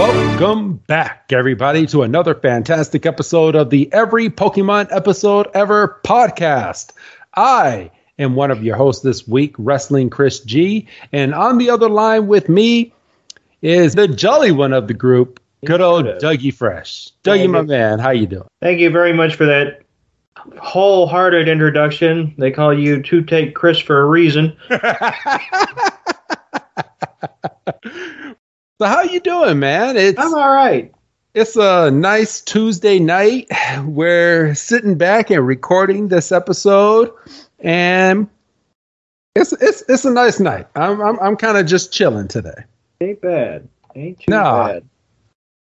Welcome back, everybody, to another fantastic episode of the Every Pokemon Episode Ever podcast. I am one of your hosts this week, Wrestling Chris G, and on the other line with me is the jolly one of the group, good old Dougie Fresh. Dougie, my man, how you doing? Thank you very much for that wholehearted introduction. They call you Two Take Chris for a reason. So how you doing, man? It's I'm all right. It's a nice Tuesday night. We're sitting back and recording this episode, and it's it's it's a nice night. I'm I'm, I'm kind of just chilling today. Ain't bad. Ain't too No. bad.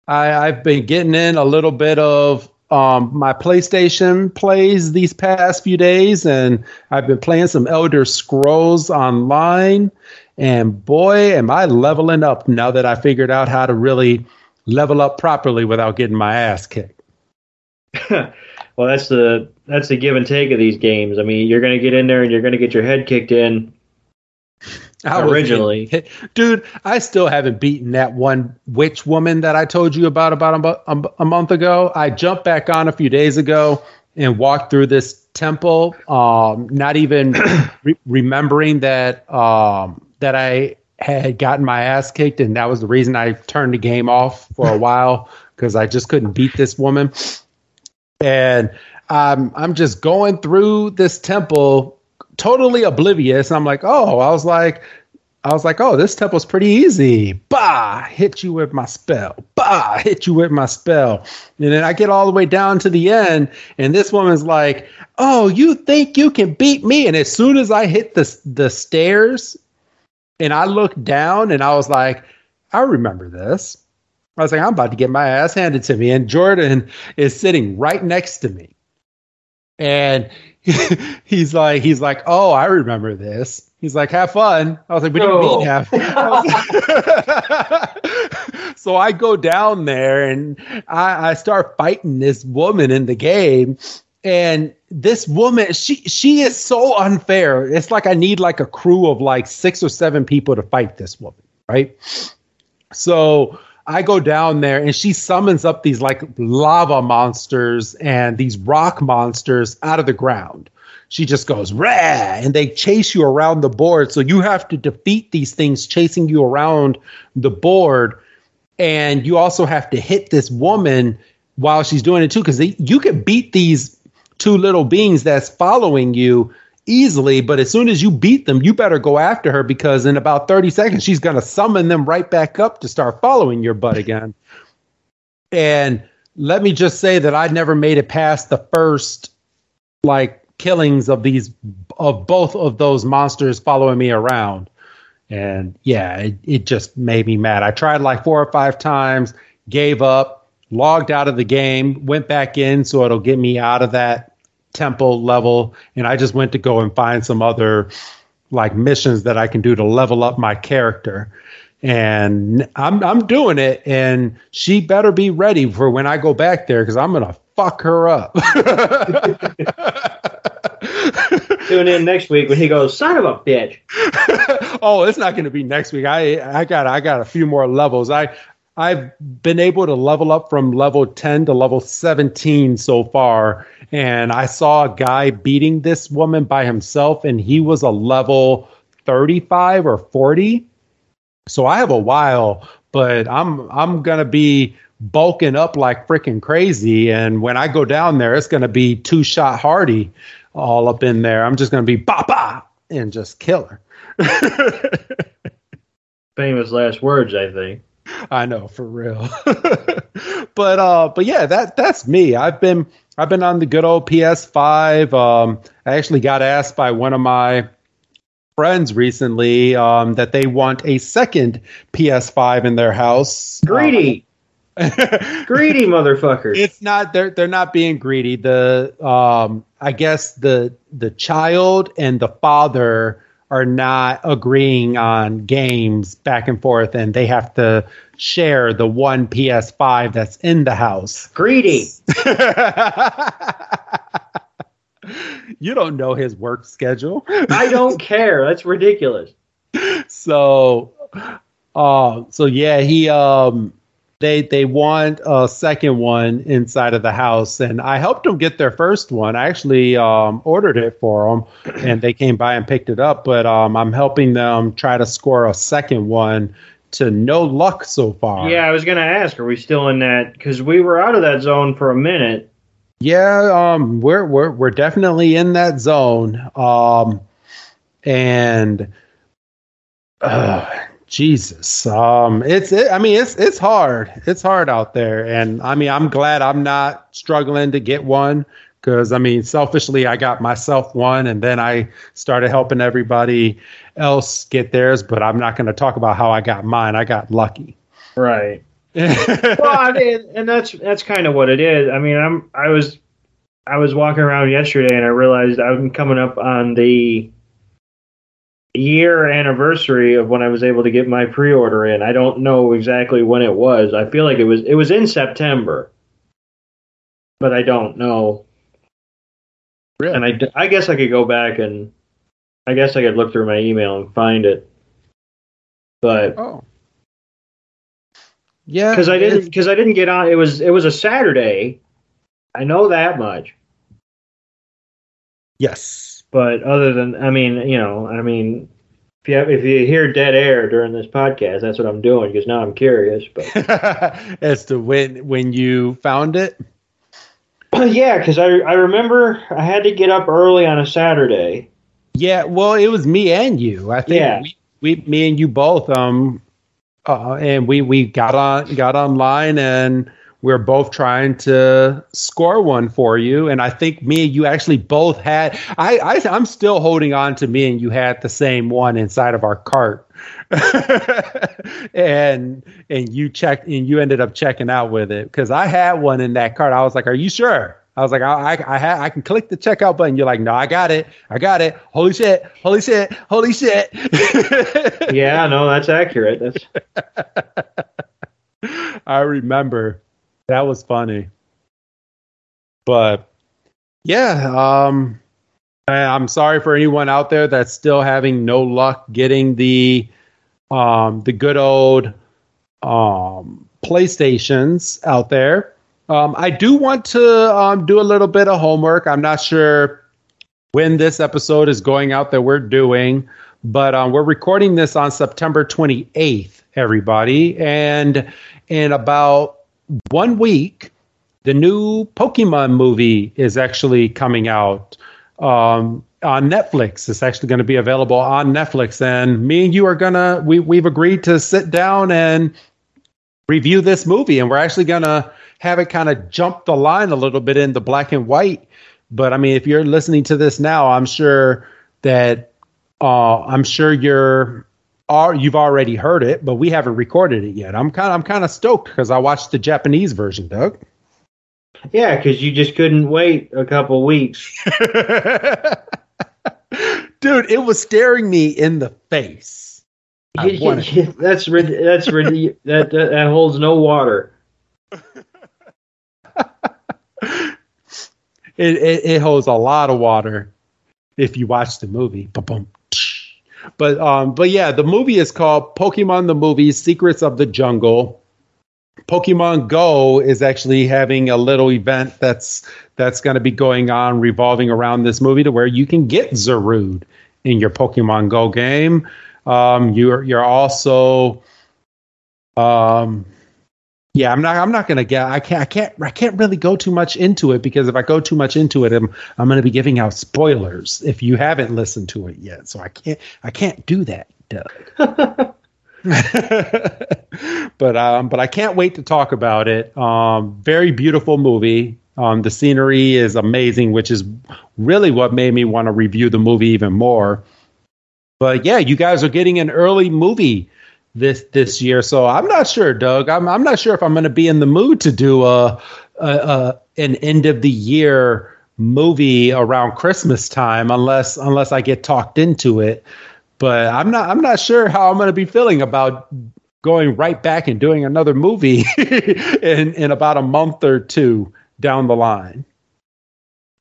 I I've been getting in a little bit of um my PlayStation plays these past few days, and I've been playing some Elder Scrolls online. And boy, am I leveling up now that I figured out how to really level up properly without getting my ass kicked. well, that's the that's the give and take of these games. I mean, you're gonna get in there and you're gonna get your head kicked in. I Originally. dude, I still haven't beaten that one witch woman that I told you about about a, a, a month ago. I jumped back on a few days ago and walked through this temple, um, not even re- remembering that um, that I had gotten my ass kicked, and that was the reason I turned the game off for a while because I just couldn't beat this woman. And um, I'm just going through this temple, totally oblivious. And I'm like, oh, I was like, I was like, oh, this temple's pretty easy. Bah, hit you with my spell. Bah, hit you with my spell. And then I get all the way down to the end, and this woman's like, oh, you think you can beat me? And as soon as I hit the the stairs, and I looked down, and I was like, I remember this. I was like, I'm about to get my ass handed to me, and Jordan is sitting right next to me, and he's like, he's like, oh, I remember this. He's like, have fun. I was like, what do you No. mean have? I was- so I go down there and I, I start fighting this woman in the game, and this woman, she she is so unfair. It's like I need like a crew of like six or seven people to fight this woman, right? So I go down there and she summons up these like lava monsters and these rock monsters out of the ground. She just goes rah, and they chase you around the board. So you have to defeat these things chasing you around the board, and you also have to hit this woman while she's doing it too, because you can beat these two little beings that's following you easily, but as soon as you beat them, you better go after her because in about 30 seconds, she's going to summon them right back up to start following your butt again. And let me just say that I never made it past the first like killings of these of both of those monsters following me around. And yeah, it, it just made me mad. I tried like four or five times, gave up, logged out of the game, went back in so it'll get me out of that temple level and I just went to go and find some other like missions that I can do to level up my character. And I'm I'm doing it and she better be ready for when I go back there cuz I'm going to fuck her up. Tune in next week when he goes, son of a bitch. oh, it's not going to be next week. I I got I got a few more levels. I I've been able to level up from level 10 to level 17 so far and I saw a guy beating this woman by himself and he was a level 35 or 40. So I have a while, but I'm I'm to be bulking up like freaking crazy and when I go down there it's to be two shot hardy all up in there. I'm just to be ba ba and just kill her. Famous last words, I think. I know for real. but uh but yeah, that that's me. I've been I've been on the good old PS5. Um I actually got asked by one of my friends recently um that they want a second PS5 in their house. Greedy. Um, Greedy motherfuckers. it's not they're they're not being greedy. The um I guess the the child and the father are not agreeing on games back and forth, and they have to share the one PS5 that's in the house. Greedy. you don't know his work schedule. I don't care. That's ridiculous. So, uh, so yeah, he um, they they want a second one inside of the house, and I helped them get their first one. I actually um, ordered it for them, and they came by and picked it up. But um, I'm helping them try to score a second one. To no luck so far. Yeah, I was going to ask, are we still in that? Because we were out of that zone for a minute. Yeah, um, we're we're we're definitely in that zone. Um, and uh, Jesus, um, it's it, I mean it's it's hard. It's hard out there, and I mean I'm glad I'm not struggling to get one because I mean selfishly I got myself one, and then I started helping everybody else get theirs. But I'm not going to talk about how I got mine. I got lucky. Right. well, I mean, and that's that's kind of what it is. I mean, I'm I was I was walking around yesterday and I realized I'm coming up on the year anniversary of when I was able to get my pre-order in. I don't know exactly when it was. I feel like it was it was in September, but I don't know. Really? And I, I guess I could go back and I guess I could look through my email and find it. But oh. Yeah, because I didn't because I didn't get on. It was it was a Saturday. I know that much. Yes, but other than I mean, you know, I mean, if you have, if you hear dead air during this podcast, that's what I'm doing because now I'm curious. But as to when when you found it. yeah, because I I remember I had to get up early on a Saturday. Yeah, well, it was me and you. I think yeah. we, we me and you both um uh, and we we got on got online and we are both trying to score one for you and i think me and you actually both had i, I i'm still holding on to me and you had the same one inside of our cart and and you checked and you ended up checking out with it because i had one in that cart i was like are you sure I was like, I, I, I, ha- I can click the checkout button. You're like, no, I got it. I got it. Holy shit. Holy shit. Holy shit. yeah, no, that's accurate. That's. I remember that was funny. But yeah, um, I'm sorry for anyone out there that's still having no luck getting the um, the good old um, PlayStations out there. Um, I do want to um, do a little bit of homework. I'm not sure when this episode is going out that we're doing, but um, we're recording this on September 28th, everybody. And in about one week, the new Pokemon movie is actually coming out um, on Netflix. It's actually going to be available on Netflix. And me and you are to, we, we've agreed to sit down and review this movie. And we're actually going to have it kind of jump the line a little bit into black and white. But I mean, if you're listening to this now, I'm sure that uh, I'm sure you're are you've already heard it, but we haven't recorded it yet. I'm kind of I'm kind of stoked because I watched the Japanese version, Doug. Yeah, because you just couldn't wait a couple weeks. Dude, it was staring me in the face. that's that's that, that that holds no water. it, it, it holds a lot of water if you watch the movie. But um, but yeah, the movie is called Pokemon the Movie: Secrets of the Jungle. Pokemon Go is actually having a little event that's that's going to be going on revolving around this movie to where you can get Zarude in your Pokemon Go game. Um, you're you're also um, yeah, I'm not. I'm not gonna get. I can't. I can't. I can't really go too much into it because if I go too much into it, I'm I'm gonna be giving out spoilers if you haven't listened to it yet. So I can't. I can't do that, Doug. but um, but I can't wait to talk about it. Um, very beautiful movie. Um, the scenery is amazing, which is really what made me want to review the movie even more. But yeah, you guys are getting an early movie this this year. So I'm not sure, Doug. I'm I'm not sure if I'm going to be in the mood to do a, a, a an end of the year movie around Christmas time unless unless I get talked into it. But I'm not I'm not sure how I'm going to be feeling about going right back and doing another movie in in about a month or two down the line.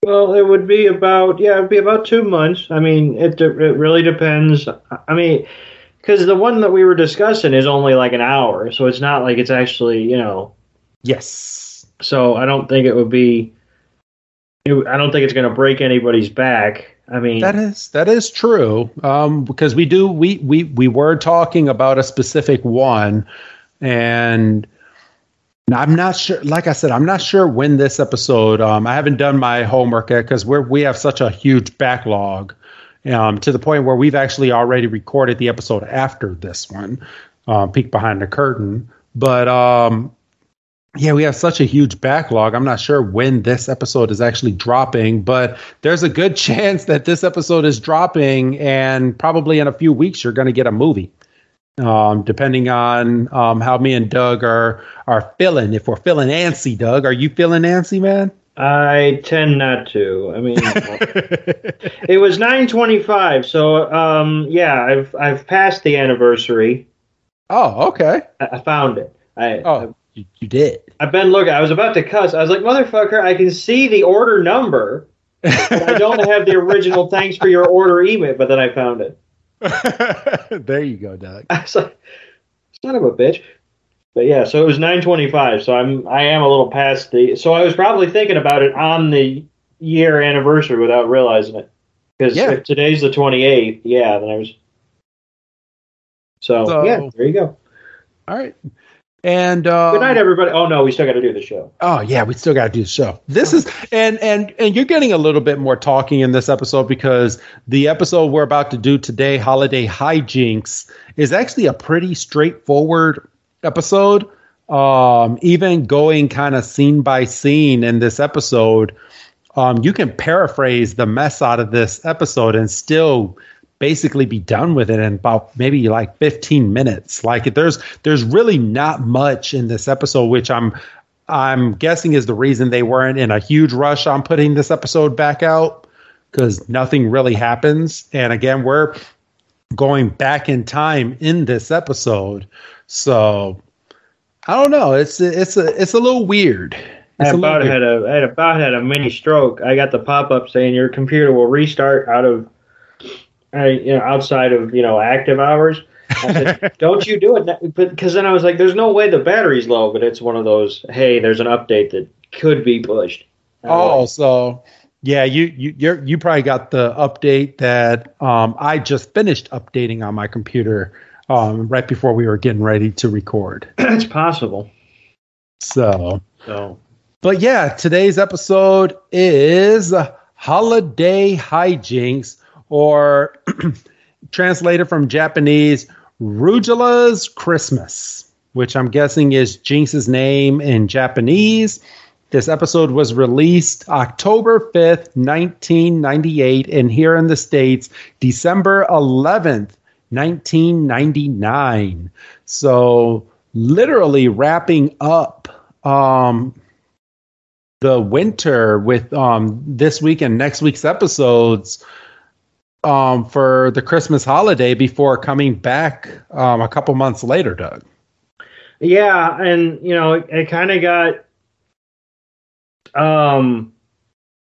Well, it would be about yeah, it'd be about two months. I mean, it it really depends. I mean, because the one that we were discussing is only like an hour, so it's not like it's actually you know. Yes. So I don't think it would be. It, I don't think it's going to break anybody's back. I mean, that is that is true. Um, because we do we we we were talking about a specific one, and I'm not sure. Like I said, I'm not sure when this episode. Um, I haven't done my homework yet because we're we have such a huge backlog, um, to the point where we've actually already recorded the episode after this one, uh, peek behind the curtain. But um, yeah, we have such a huge backlog. I'm not sure when this episode is actually dropping, but there's a good chance that this episode is dropping, and probably in a few weeks you're going to get a movie um, depending on um, how me and Doug are are feeling. If we're feeling antsy, Doug, are you feeling antsy, man? I tend not to. I mean, it was nine twenty-five, so um, yeah, I've I've passed the anniversary. Oh, okay. I, I found it. I, oh, you, you did. I've been looking. I was about to cuss. I was like, motherfucker, I can see the order number. I don't have the original thanks for your order email, but then I found it. there you go, Doug. I was like, son of a bitch. But yeah, so it was 925. So I'm I am a little past the. So I was probably thinking about it on the year anniversary without realizing it. Because yeah. if today's the 28th, yeah, then I was. So, so yeah, there you go. All right. And uh, good night, everybody. Oh no, we still got to do the show. Oh yeah, we still got to do the show. This is and and and you're getting a little bit more talking in this episode because the episode we're about to do today, holiday Hi-Jynx, is actually a pretty straightforward episode. Um, even going kind of scene by scene in this episode, um, you can paraphrase the mess out of this episode and still basically be done with it in about maybe like 15 minutes. Like there's there's really not much in this episode, which I'm I'm guessing is the reason they weren't in a huge rush on putting this episode back out because nothing really happens. And again, we're going back in time in this episode, so I don't know. It's it's a it's a little weird. I about had a I had about had a mini stroke. I got the pop up saying your computer will restart out of I, you know, outside of you know active hours. I said, "Don't you do it?" Because then I was like, "There's no way the battery's low." But it's one of those. Hey, there's an update that could be pushed. Oh, so yeah, you you you you probably got the update that um, I just finished updating on my computer um, right before we were getting ready to record. it's possible. So so, but yeah, today's episode is holiday Hi-Jynx or translated from Japanese, Rougela's Christmas, which I'm guessing is Jinx's name in Japanese. This episode was released October 5th, 1998, and here in the States, December 11th, 1999. So, literally wrapping up um, the winter with um, this week and next week's episodes um, for the Christmas holiday before coming back um, a couple months later, Doug. Yeah, and you know, it, it kind of got um,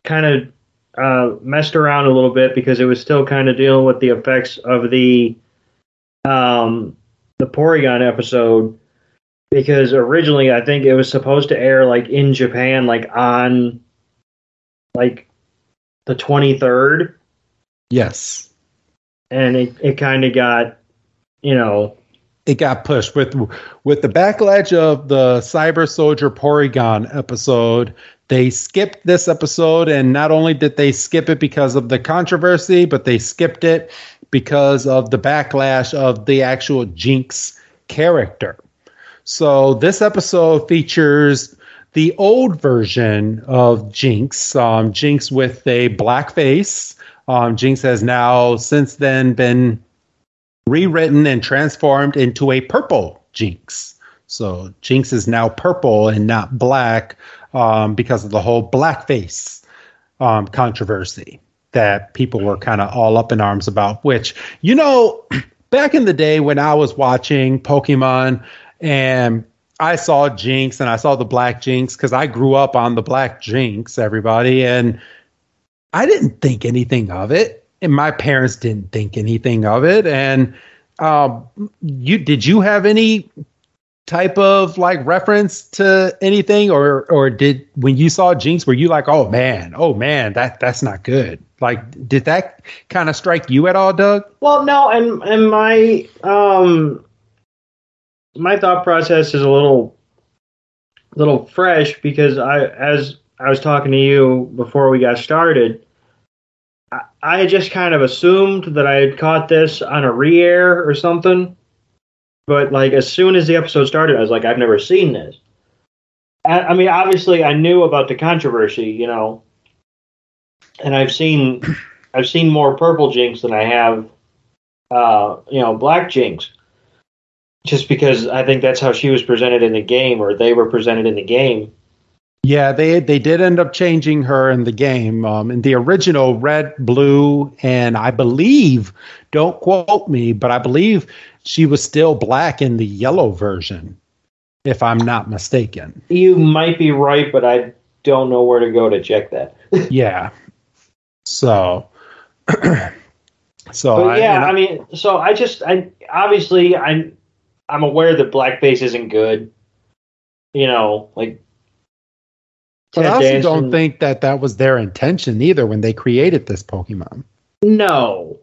kind of uh, messed around a little bit because it was still kind of dealing with the effects of the um, the Porygon episode. Because originally, I think it was supposed to air like in Japan, like on like the twenty third Yes. And it, it kind of got, you know, it got pushed with with the backlash of the Cyber Soldier Porygon episode. They skipped this episode, and not only did they skip it because of the controversy, but they skipped it because of the backlash of the actual Jinx character. So this episode features the old version of Jinx, um, Jinx with a black face, um, Jinx has now since then been rewritten and transformed into a purple Jinx. So Jinx is now purple and not black um, because of the whole blackface um, controversy that people were kind of all up in arms about. Which you know, back in the day when I was watching Pokemon and I saw Jinx and I saw the Black Jinx because I grew up on the Black Jinx, everybody, and I didn't think anything of it, and my parents didn't think anything of it. And um, you did you have any type of like reference to anything, or or did when you saw Jinx were you like, oh man, oh man, that that's not good? Like, did that kind of strike you at all, Doug? Well, no, and and my um my thought process is a little little fresh because I as I was talking to you before we got started, I, I just kind of assumed that I had caught this on a re-air or something. But like as soon as the episode started, I was like, I've never seen this. I, I mean, obviously, I knew about the controversy, you know, and I've seen I've seen more purple jinx than I have, uh, you know, black jinx. just because I think that's how she was presented in the game, or they were presented in the game. Yeah, they they did end up changing her in the game. Um, in the original, red, blue, and I believe, don't quote me, but I believe she was still black in the yellow version, if I'm not mistaken. You might be right, but I don't know where to go to check that. yeah. So. so but yeah, I, I mean, so I just, I obviously, I'm I'm aware that blackface isn't good. You know, like. But I also don't think that that was their intention either when they created this Pokemon. No.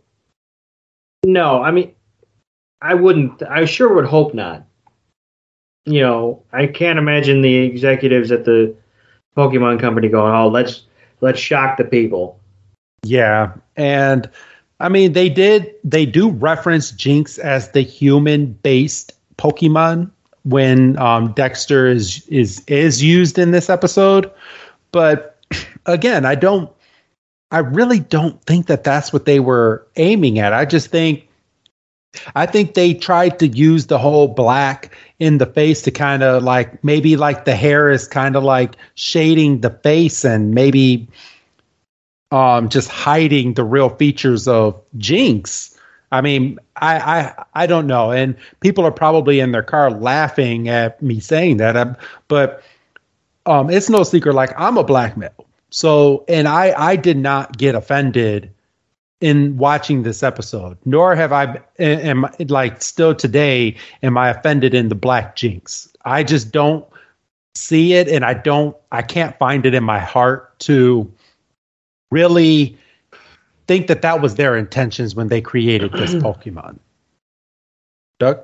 No, I mean, I wouldn't. I sure would hope not. You know, I can't imagine the executives at the Pokemon company going, "Oh, let's let's shock the people." Yeah, and I mean, they did. They do reference Jinx as the human-based Pokemon when um, Dexter is is is used in this episode, but again, I don't. I really don't think that that's what they were aiming at. I just think I think they tried to use the whole black in the face to kind of like maybe like the hair is kind of like shading the face and maybe um just hiding the real features of Jinx. I mean, I, I I don't know, and people are probably in their car laughing at me saying that. Um, but um, it's no secret. Like I'm a black male, so and I I did not get offended in watching this episode, nor have I am like still today am I offended in the black Jinx. I just don't see it, and I don't I can't find it in my heart to really think that that was their intentions when they created this Pokemon. Doug?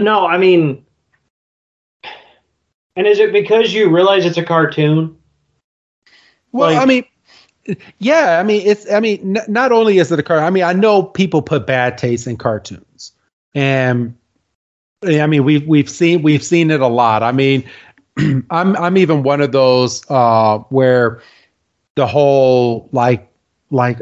No, I mean, and is it because you realize it's a cartoon? Well, like, I mean, yeah, I mean, it's, I mean, n- not only is it a cartoon, I mean, I know people put bad taste in cartoons. And, I mean, we've, we've seen, we've seen it a lot. I mean, I'm, I'm even one of those, uh, where the whole, like, like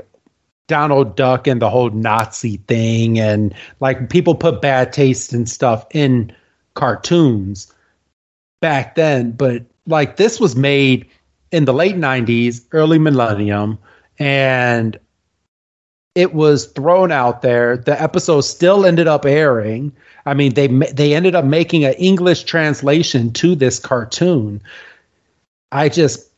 Donald Duck and the whole Nazi thing, and like people put bad taste and stuff in cartoons back then. But like this was made in the late 90s, early millennium, and it was thrown out there. The episode still ended up airing. I mean, they they ended up making an English translation to this cartoon. I just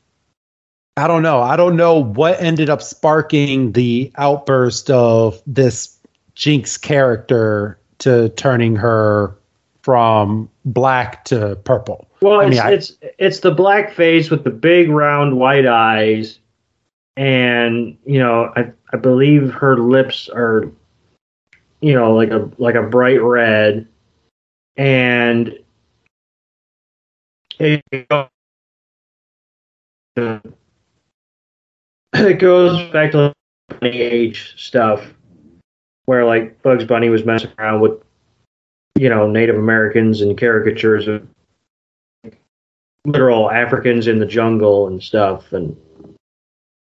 I don't know. I don't know what ended up sparking the outburst of this Jinx character to turning her from black to purple. Well, I it's, I, it's it's the black face with the big round white eyes, and you know, I I believe her lips are, you know, like a like a bright red, and it, it goes back to the age stuff where like Bugs Bunny was messing around with you know Native Americans and caricatures of literal Africans in the jungle and stuff and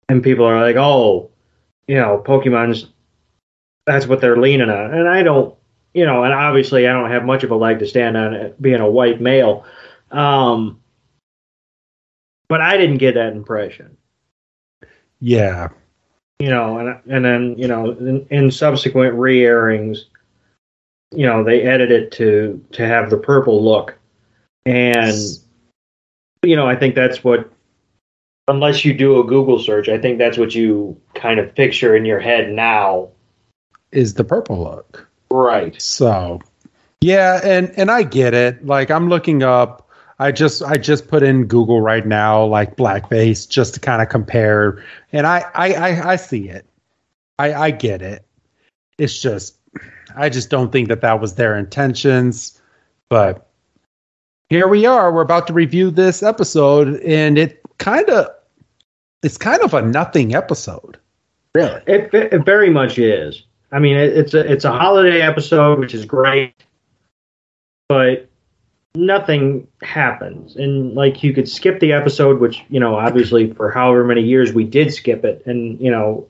and people are like, oh, you know, Pokemon's that's what they're leaning on. And I don't you know, and obviously I don't have much of a leg to stand on being a white male. Um but I didn't get that impression. Yeah. You know, and and then you know in, in subsequent re-airings, you know they edit it to to have the purple look, and you know I think that's what unless you do a Google search, I think that's what you kind of picture in your head now. Is the purple look. Right. So, yeah, and and I get it. Like I'm looking up I just I just put in Google right now like blackface just to kind of compare and I I I, I see it. I I get it. It's just I just don't think that that was their intentions, but here we are. We're about to review this episode and it kind of it's kind of a nothing episode. Really. It, it very much is. I mean, it, it's a it's a holiday episode, which is great, but nothing happens. And like you could skip the episode, which you know, obviously for however many years we did skip it, and you know,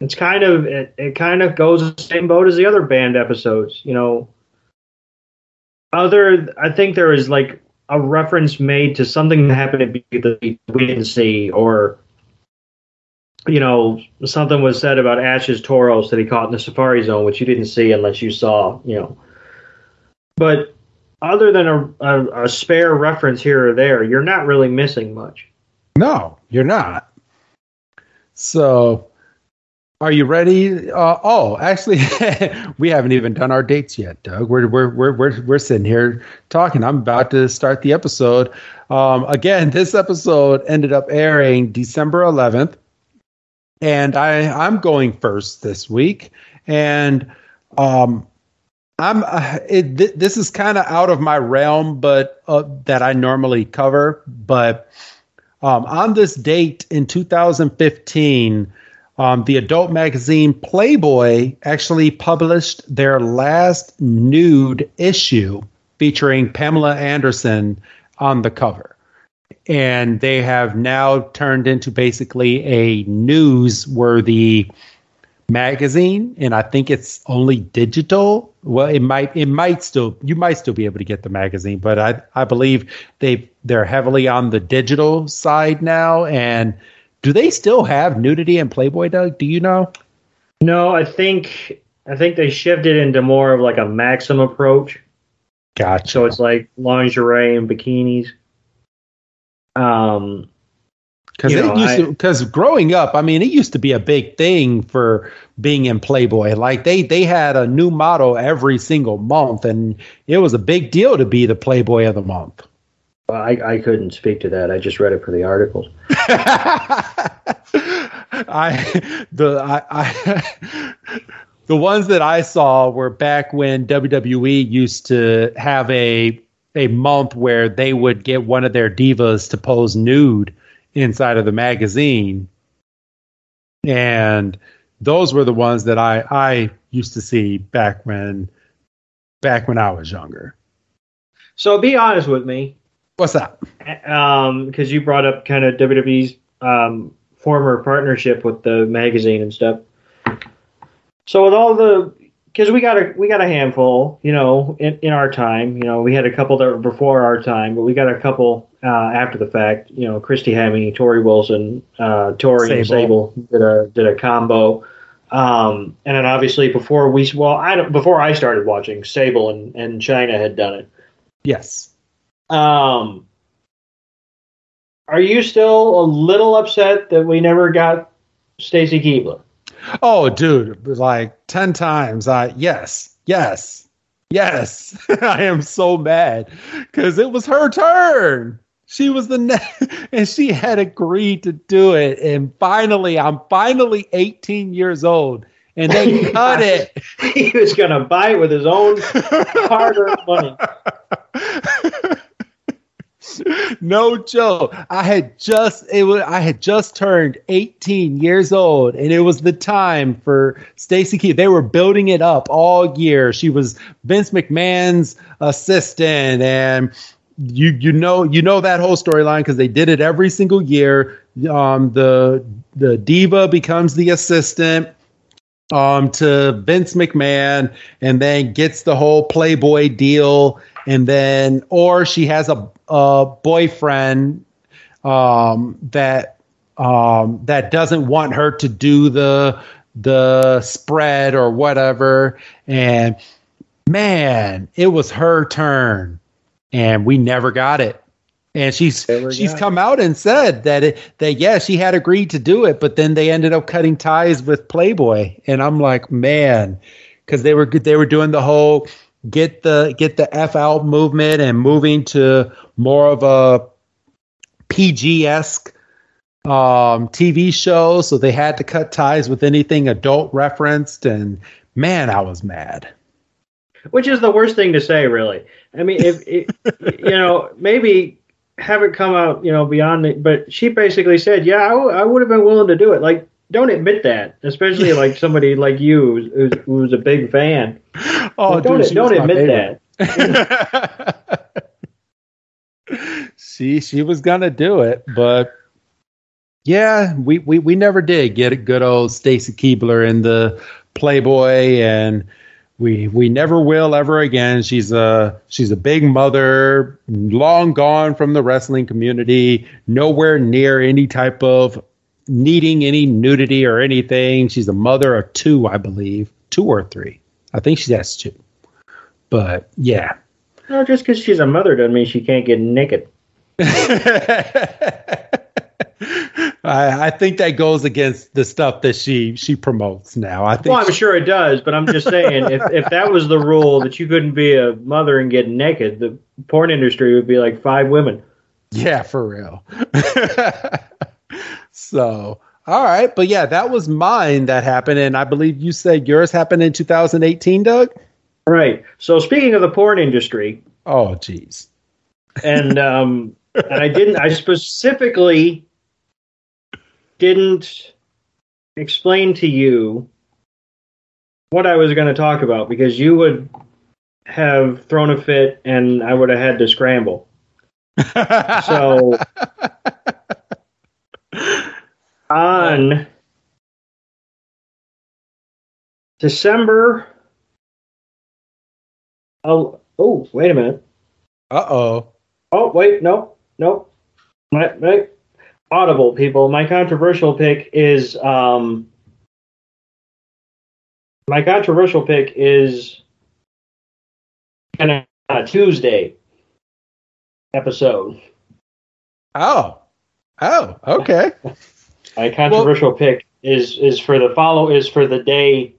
it's kind of it, it kind of goes the same boat as the other banned episodes. You know, other I think there is like a reference made to something that happened that we didn't see, or you know, something was said about Ash's Tauros that he caught in the safari zone, which you didn't see unless you saw, you know. But other than a, a, a spare reference here or there, you're not really missing much. No, you're not. So, are you ready? Uh, oh, actually, we haven't even done our dates yet, Doug. We're, we're, we're, we're, we're sitting here talking. I'm about to start the episode. Um, again, this episode ended up airing December 11th, and I, I'm going first this week. And um, I'm uh, it, th- this is kind of out of my realm, but uh, that I normally cover. But um, on this date in 2015, um, the adult magazine Playboy actually published their last nude issue featuring Pamela Anderson on the cover. And they have now turned into basically a newsworthy magazine. And i think it's only digital. Well it might it might still you might still be able to get the magazine but i i believe they they're heavily on the digital side now. And do they still have nudity in playboy doug? Do you know? No i think i think they shifted into more of like a maxim approach. Gotcha. So it's like lingerie and bikinis. Um because it used to because growing up i mean it used to be a big thing for being in playboy. Like they they had a new model every single month and it was a big deal to be the playboy of the month well, I, I couldn't speak to that i just read it for the articles i the i, I the ones that i saw were back when wwe used to have a a month where they would get one of their divas to pose nude inside of the magazine. And those were the ones that I, I used to see back when back when I was younger. So be honest with me. What's that? Um, because you brought up kind of WWE's um, former partnership with the magazine and stuff. So with all the because we got a we got a handful, you know, in, in our time. You know, we had a couple that were before our time, but we got a couple uh, after the fact. You know, Christy Hemme, Torrie Wilson, uh, Torrie Sable. and Sable did a did a combo. Um, and then obviously before we well, I don't, before I started watching, Sable and, and Chyna had done it. Yes. Um, are you still a little upset that we never got Stacy Keibler? Oh, dude, like 10 times. I yes, yes, yes. I am so mad because it was her turn. She was the next, and she had agreed to do it. And finally, I'm finally 18 years old, and they cut it. He was going to buy it with his own hard earned money. No joke. I had just it was I had just turned 18 years old, and it was the time for Stacy Key. They were building it up all year. She was Vince McMahon's assistant, and you you know you know that whole storyline because they did it every single year. Um, the the diva becomes the assistant um, to Vince McMahon, and then gets the whole Playboy deal, and then or she has a a boyfriend um, that um, that doesn't want her to do the the spread or whatever. And man, it was her turn, and we never got it. And she's she's come out and said that it, that yeah she had agreed to do it, but then they ended up cutting ties with Playboy, and I'm like man, because they were they were doing the whole get the get the f out movement and moving to more of a PG esque um, TV show, so they had to cut ties with anything adult referenced, and man, I was mad. Which is the worst thing to say, really. I mean, if, if you know, maybe have it come out, you know, beyond it. But she basically said, "Yeah, I, w- I would have been willing to do it." Like, don't admit that, especially like somebody like you who's, who's a big fan. Oh, like, don't don't admit that. she she was gonna do it, but yeah, we we we never did get a good old Stacy Keibler in the Playboy, and we we never will ever again. She's a she's a big mother, long gone from the wrestling community, nowhere near any type of needing any nudity or anything. She's a mother of two, I believe, two or three. I think she has two. But yeah. No, just because she's a mother doesn't mean she can't get naked. I, I, think that goes against the stuff that she she promotes now. I think. Well, I'm sure it does, but I'm just saying, if if that was the rule that you couldn't be a mother and get naked, the porn industry would be like five women. Yeah, for real. so, all right, but yeah, that was mine that happened, and I believe you said yours happened in 2018, Doug. Right. So, speaking of the porn industry. Oh, geez. And um, and I didn't. I specifically didn't explain to you what I was going to talk about because you would have thrown a fit and I would have had to scramble. so on December oh oh wait a minute. Uh-oh. Oh wait, no. No. Right, right. Audible people. My controversial pick is um, my controversial pick is kind of a Tuesday episode. Oh, oh, okay. my controversial well, pick is is for the follow is for the day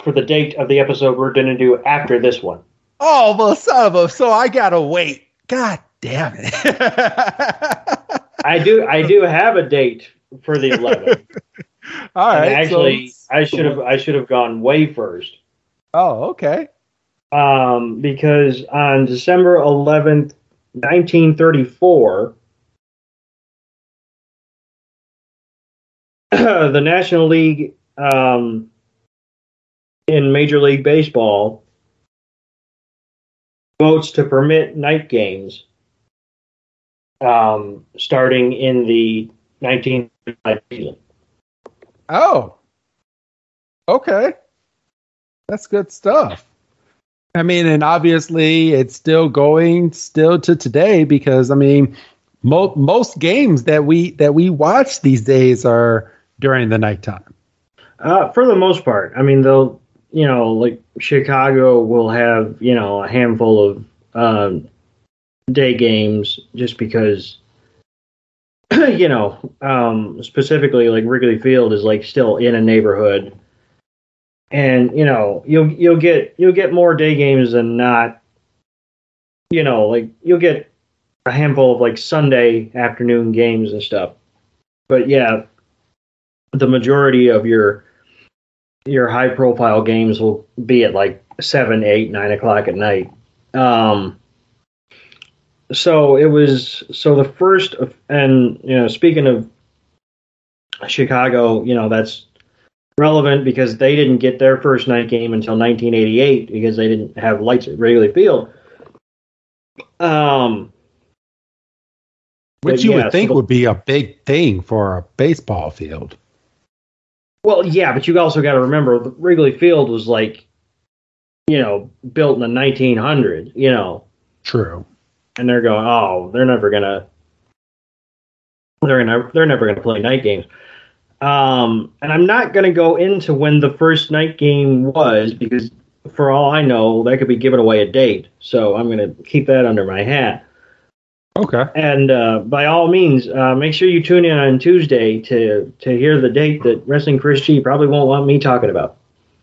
for the date of the episode we're going to do after this one. Oh well, son of a so I gotta wait. God damn it. I do I do have a date for the 11th. All right. And actually, so I should have I should have gone way first. Oh, okay. Um, because on December 11th, 1934, the National League um, in Major League Baseball votes to permit night games um, starting in the 1995 season. Oh, okay, that's good stuff. I mean, and obviously it's still going still to today because I mean, mo- most games that we that we watch these days are during the nighttime. Uh, for the most part, I mean, they'll you know like Chicago will have you know a handful of um, day games just because you know um, specifically like Wrigley Field is like still in a neighborhood. And you know you'll you'll get you'll get more day games than not. You know like you'll get a handful of like Sunday afternoon games and stuff. But yeah the majority of your your high profile games will be at like seven eight nine o'clock at night um so it was so the first and you know speaking of Chicago, you know that's relevant because they didn't get their first night game until 1988 because they didn't have lights at Wrigley Field. Um, which you yeah, would think so the, would be a big thing for a baseball field. Well, yeah, but you also got to remember Wrigley Field was like, you know, built in the 1900s. You know, true and they're going, oh, they're never gonna, They're never they're never going to play night games. Um, and I'm not going to go into when the first night game was because, for all I know, that could be giving away a date. So I'm going to keep that under my hat. Okay. And uh, by all means, uh, make sure you tune in on Tuesday to to hear the date that Wrestling Chris G probably won't want me talking about.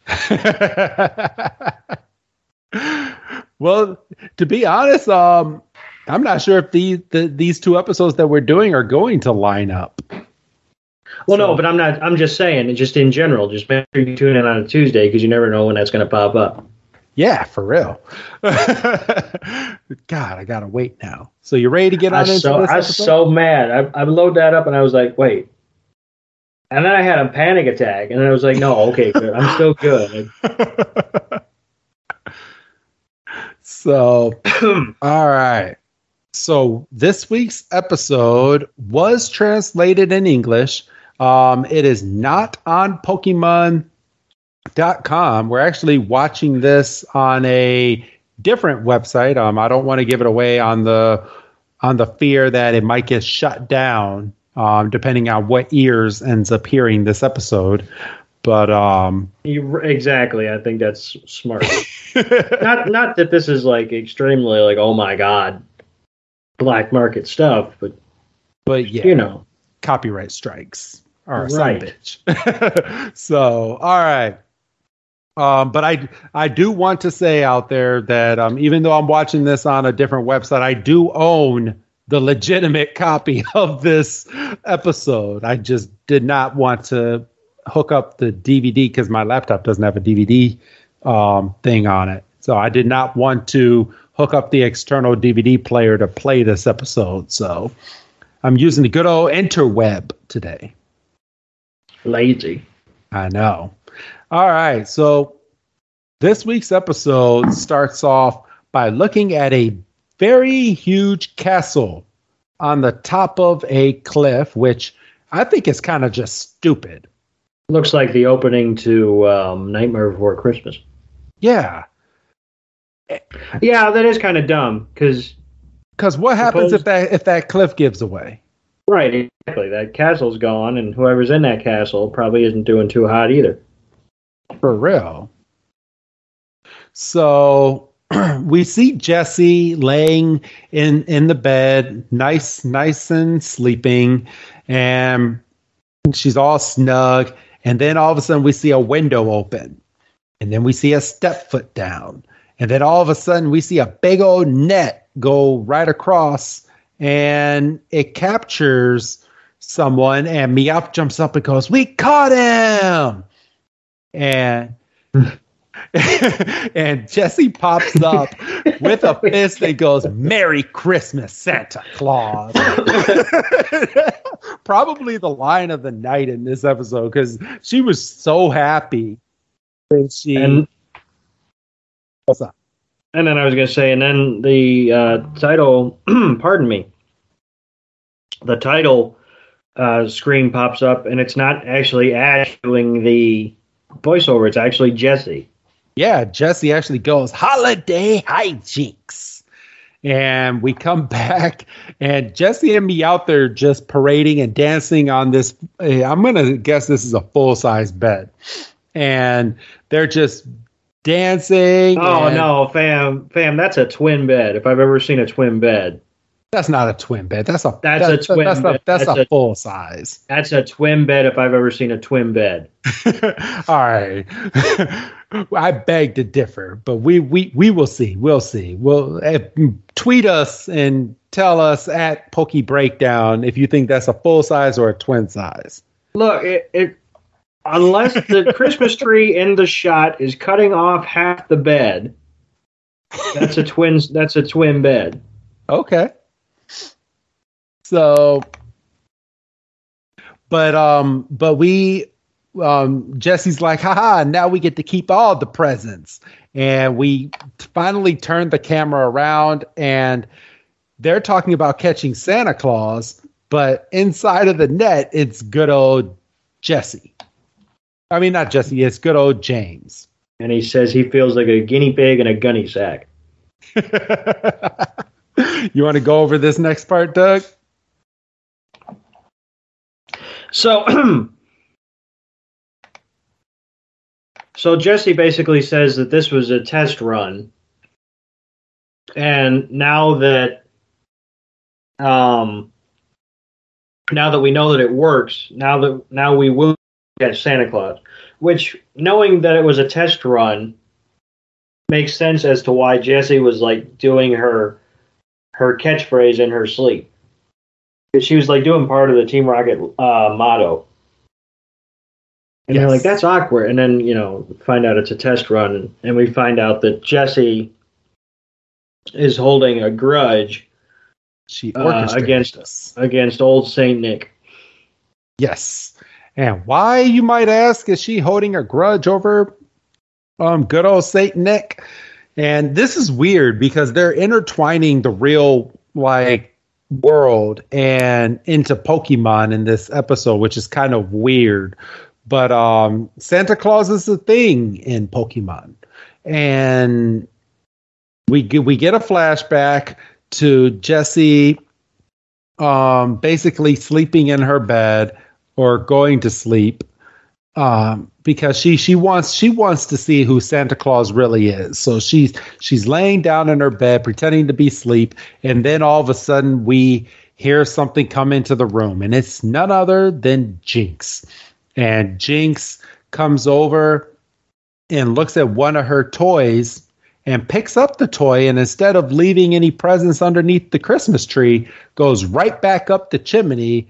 well, to be honest, um, I'm not sure if these the, these two episodes that we're doing are going to line up. Well, so, no, but I'm not. I'm just saying, just in general, just make sure you tune in on a Tuesday because you never know when that's going to pop up. Yeah, for real. God, I gotta wait now. So you're ready to get on I into so. I was so mad. I, I loaded that up and I was like, wait. And then I had a panic attack, and I was like, no, okay, good. I'm still good. so, all right. So this week's episode was translated in English. Um, it is not on Pokemon.com. We're actually watching this on a different website. Um, I don't want to give it away on the on the fear that it might get shut down, um, depending on what ears ends up hearing this episode. But um, you, exactly, I think that's smart. not not that this is like extremely like oh my god, black market stuff, but but yeah, you know, copyright strikes are a right. bitch. so all right. Um, but I I do want to say out there that um, even though I'm watching this on a different website, I do own the legitimate copy of this episode. I just did not want to hook up the DVD because my laptop doesn't have a DVD um, thing on it. So I did not want to hook up the external DVD player to play this episode. So I'm using the good old interweb today. Lazy. I know. All right. So this week's episode starts off by looking at a very huge castle on the top of a cliff, which I think is kind of just stupid. Looks like the opening to um, Nightmare Before Christmas. Yeah. Yeah, that is kind of dumb because because what happens if that if that cliff gives away? Right, exactly. That castle's gone, and whoever's in that castle probably isn't doing too hot either. For real. So we see Jessie laying in in the bed, nice, nice and sleeping, and she's all snug. And then all of a sudden, we see a window open, and then we see a step foot down, and then all of a sudden, we see a big old net go right across, and it captures someone. And Meowth jumps up and goes, "We caught him!" And and Jessie pops up with a fist and goes, Merry Christmas, Santa Claus. Probably the line of the night in this episode because she was so happy when she. And, What's up? And then I was going to say, and then the uh, title, pardon me, the title uh, screen pops up, and it's not actually Ash doing the voiceover, it's actually Jessie. Yeah, Jessie actually goes holiday hijinks. And we come back, and Jessie and me out there just parading and dancing on this. Eh, I'm going to guess this is a full size bed. And they're just dancing. Oh, no, fam, fam, that's a twin bed if I've ever seen a twin bed. That's not a twin bed. That's a That's a twin That's, a, that's, That's a, a- full size. That's a twin bed if I've ever seen a twin bed. All right. I beg to differ, but we we we will see. We'll see. We'll uh, tweet us and tell us at Pokey Breakdown if you think that's a full size or a twin size. Look, it, it unless the Christmas tree in the shot is cutting off half the bed, that's a twin. That's a twin bed. Okay. So, but um, but we um, Jessie's like, haha, now we get to keep all the presents. And we finally turn the camera around and they're talking about catching Santa Claus, but inside of the net, it's good old Jessie. I mean, not Jessie, it's good old James. And he says he feels like a guinea pig in a gunny sack. you want to go over this next part, Doug? So, so Jessie basically says that this was a test run, and now that, um, now that we know that it works, now that now we will get Santa Claus, which knowing that it was a test run makes sense as to why Jessie was like doing her her catchphrase in her sleep. She was like doing part of the Team Rocket uh, motto. And they're like, that's awkward. And then, you know, find out it's a test run. And we find out that Jessie is holding a grudge She Uh, against- this. against old Saint Nick. Yes. And why, you might ask, is she holding a grudge over um, good old Saint Nick? And this is weird because they're intertwining the real, like, world and into Pokemon in this episode, which is kind of weird. But um, Santa Claus is a thing in Pokemon. And we we get a flashback to Jessie um, basically sleeping in her bed or going to sleep um, because she she wants she wants to see who Santa Claus really is. So she's she's laying down in her bed pretending to be asleep, and then all of a sudden we hear something come into the room, and it's none other than Jynx. And Jynx comes over and looks at one of her toys and picks up the toy and instead of leaving any presents underneath the Christmas tree, goes right back up the chimney.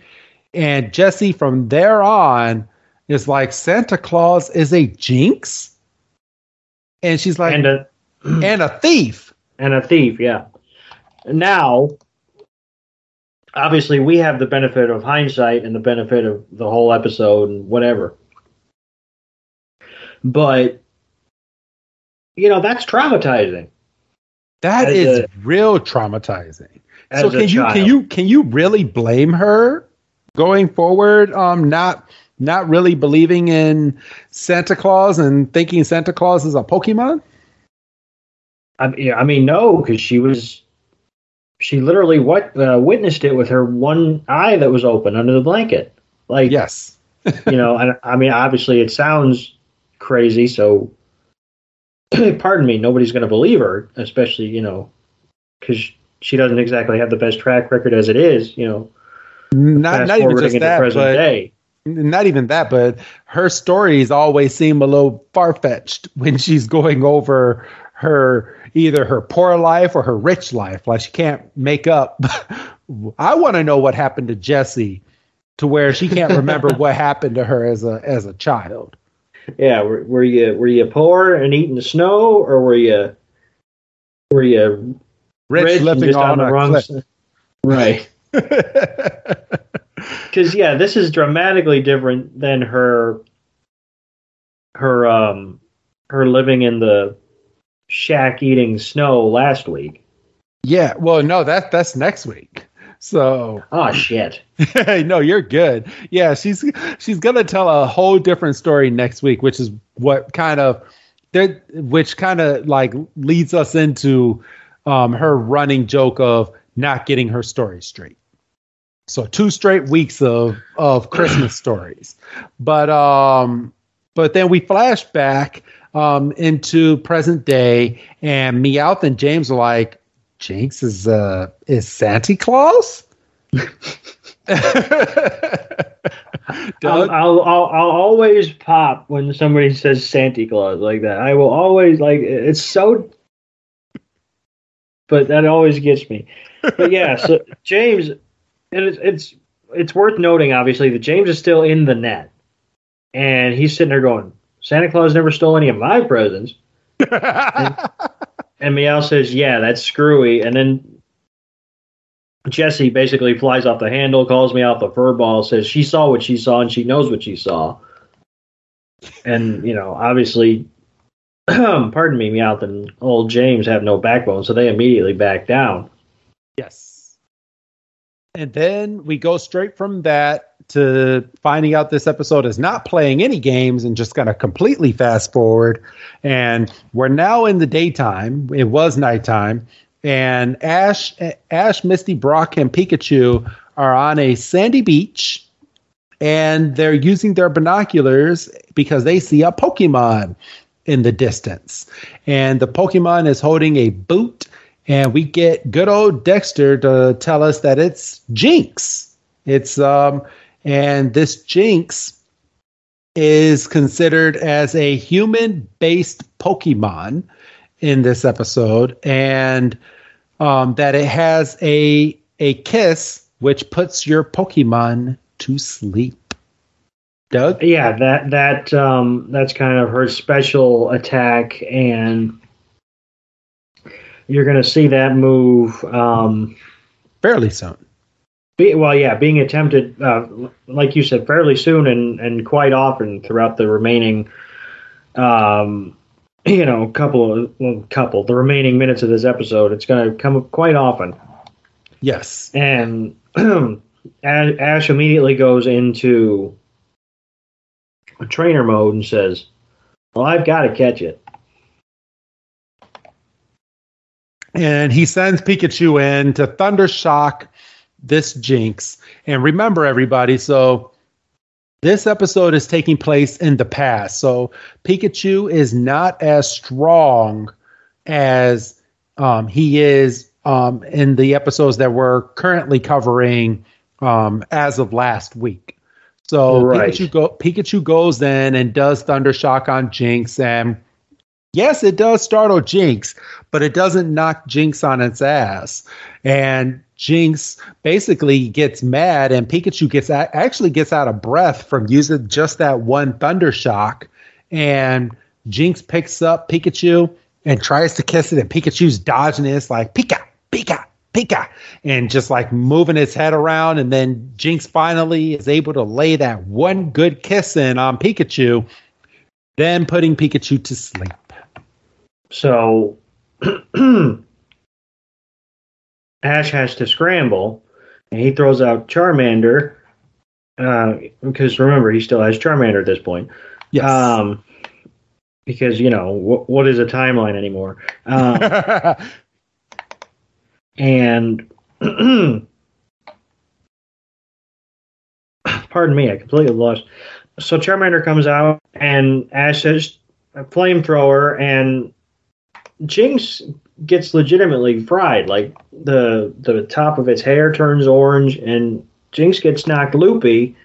And Jesse, from there on, is like, Santa Claus is a Jynx? And she's like, and a, and a thief. and a thief, yeah. Now, obviously, we have the benefit of hindsight and the benefit of the whole episode and whatever. But, you know, that's traumatizing. That As is a- real traumatizing. So can you can you can you really blame her going forward? Um, not not really believing in Santa Claus and thinking Santa Claus is a Pokemon. I, yeah, I mean, no, because she was, she literally what uh, witnessed it with her one eye that was open under the blanket. Like, Yes. you know, I, I mean, obviously it sounds crazy, so pardon me, nobody's going to believe her, especially, you know, because she doesn't exactly have the best track record as it is, you know, Not not even just that, present but day. Not even that, but her stories always seem a little far fetched when she's going over her either her poor life or her rich life. Like she can't make up. I want to know what happened to Jessie, to where she can't remember what happened to her as a as a child. Yeah, were, were you were you poor and eating snow, or were you were you Rich, rich living on, on the wrong cliff. side? Right. Because yeah, this is dramatically different than her her um her living in the shack eating snow last week. yeah, well, no, that that's next week. So Oh shit. no, you're good. Yeah, she's she's gonna tell a whole different story next week, which is what kind of that which kind of like leads us into um, her running joke of not getting her story straight. So two straight weeks of of Christmas stories, but um, but then we flash back um into present day, and Meowth and James are like, Jynx is uh is Santa Claus. I'll, I'll, I'll I'll always pop when somebody says Santa Claus like that. I will always like it's so, but that always gets me. But yeah, so James, and it's it's it's worth noting obviously that James is still in the net, and he's sitting there going, Santa Claus never stole any of my presents. And Meowth says, "Yeah, that's screwy." And then Jessie basically flies off the handle, calls me out the fur ball, says she saw what she saw and she knows what she saw. And you know, obviously, pardon me, Meowth and old James have no backbone, so they immediately back down. yes. And then we go straight from that to finding out this episode is not playing any games and just going to completely fast forward. And we're now in the daytime. It was nighttime. And Ash, Ash, Misty, Brock, and Pikachu are on a sandy beach. and they're using their binoculars because they see a Pokemon in the distance. And the Pokemon is holding a boot, and we get good old Dexter to tell us that it's Jynx. It's um and this Jynx is considered as a human based Pokemon in this episode, and um, that it has a a kiss which puts your Pokemon to sleep. Doug? Yeah, that that um, that's kind of her special attack, and you're going to see that move um, fairly soon. Be, well, yeah, being attempted, uh, like you said, fairly soon and and quite often throughout the remaining, um, you know, couple of well, couple the remaining minutes of this episode. It's going to come up quite often. Yes, and Ash immediately goes into a trainer mode and says, "Well, I've got to catch it." And he sends Pikachu in to Thundershock this Jynx. And remember, everybody, so this episode is taking place in the past. So Pikachu is not as strong as um, he is um, in the episodes that we're currently covering um, as of last week. So right. Pikachu, go, Pikachu goes in and does Thundershock on Jynx, and yes, it does startle Jynx, but it doesn't knock Jynx on its ass. And Jynx basically gets mad, and Pikachu gets actually gets out of breath from using just that one thunder shock. And Jynx picks up Pikachu and tries to kiss it, and Pikachu's dodging it. It's like Pika, Pika, Pika, and just like moving his head around. And then Jynx finally is able to lay that one good kiss in on Pikachu, then putting Pikachu to sleep. So Ash has to scramble, and he throws out Charmander uh, because remember he still has Charmander at this point. Yes. Um, because you know wh- what is a timeline anymore? Um, and pardon me, I completely lost. So Charmander comes out, and Ash says a flamethrower, and Jynx gets legitimately fried. Like the the top of its hair turns orange, and Jynx gets knocked loopy,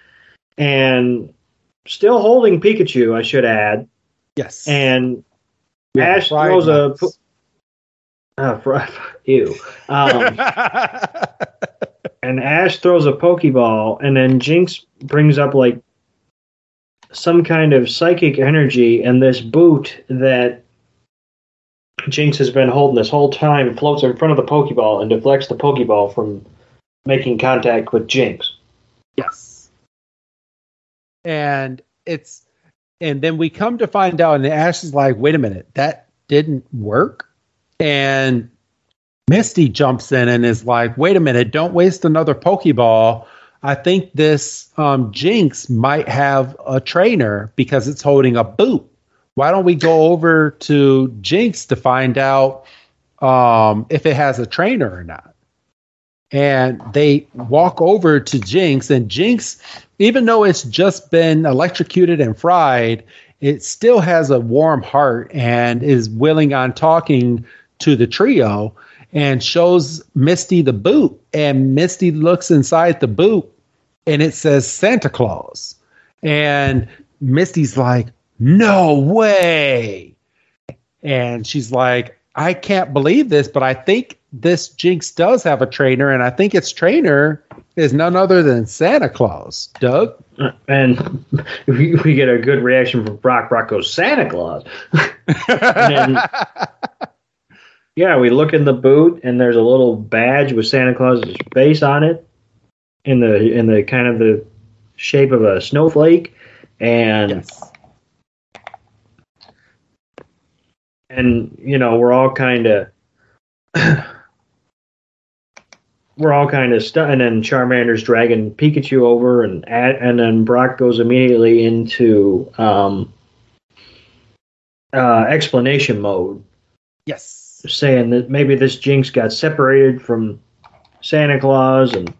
and still holding Pikachu. I should add. Yes. And yeah, Ash throws nuts. a. Uh, ew. Um, and Ash throws a Pokeball, and then Jynx brings up like some kind of psychic energy and this boot that Jynx has been holding this whole time, floats in front of the Pokeball and deflects the Pokeball from making contact with Jynx. Yes. And it's and then we come to find out and Ash is like, wait a minute, that didn't work. And Misty jumps in and is like, wait a minute, don't waste another Pokeball. I think this um, Jynx might have a trainer because it's holding a boot why don't we go over to Jynx to find out um, if it has a trainer or not? And they walk over to Jynx, and Jynx, even though it's just been electrocuted and fried, it still has a warm heart and is willing on talking to the trio and shows Misty the boot. And Misty looks inside the boot and it says Santa Claus. And Misty's like, no way. And she's like, I can't believe this, but I think this Jynx does have a trainer, and I think its trainer is none other than Santa Claus. Doug? Uh, and we, we get a good reaction from Brock. Brock goes, Santa Claus. and, yeah, we look in the boot, and there's a little badge with Santa Claus's face on it in the in the kind of the shape of a snowflake. And yes and you know we're all kind of we're all kind of stunned. And then Charmander's dragging Pikachu over, and and then Brock goes immediately into um, uh, explanation mode. Yes, saying that maybe this Jynx got separated from Santa Claus, and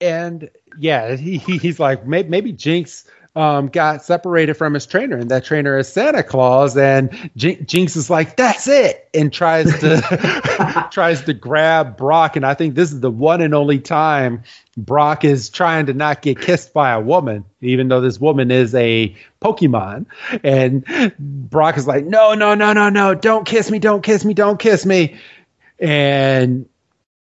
and yeah, he, he's like maybe, maybe Jynx um, got separated from his trainer, and that trainer is Santa Claus. And Jynx is like, "That's it," and tries to tries to grab Brock. And I think this is the one and only time Brock is trying to not get kissed by a woman, even though this woman is a Pokemon. And Brock is like, "No, no, no, no, no! Don't kiss me! Don't kiss me! Don't kiss me!" And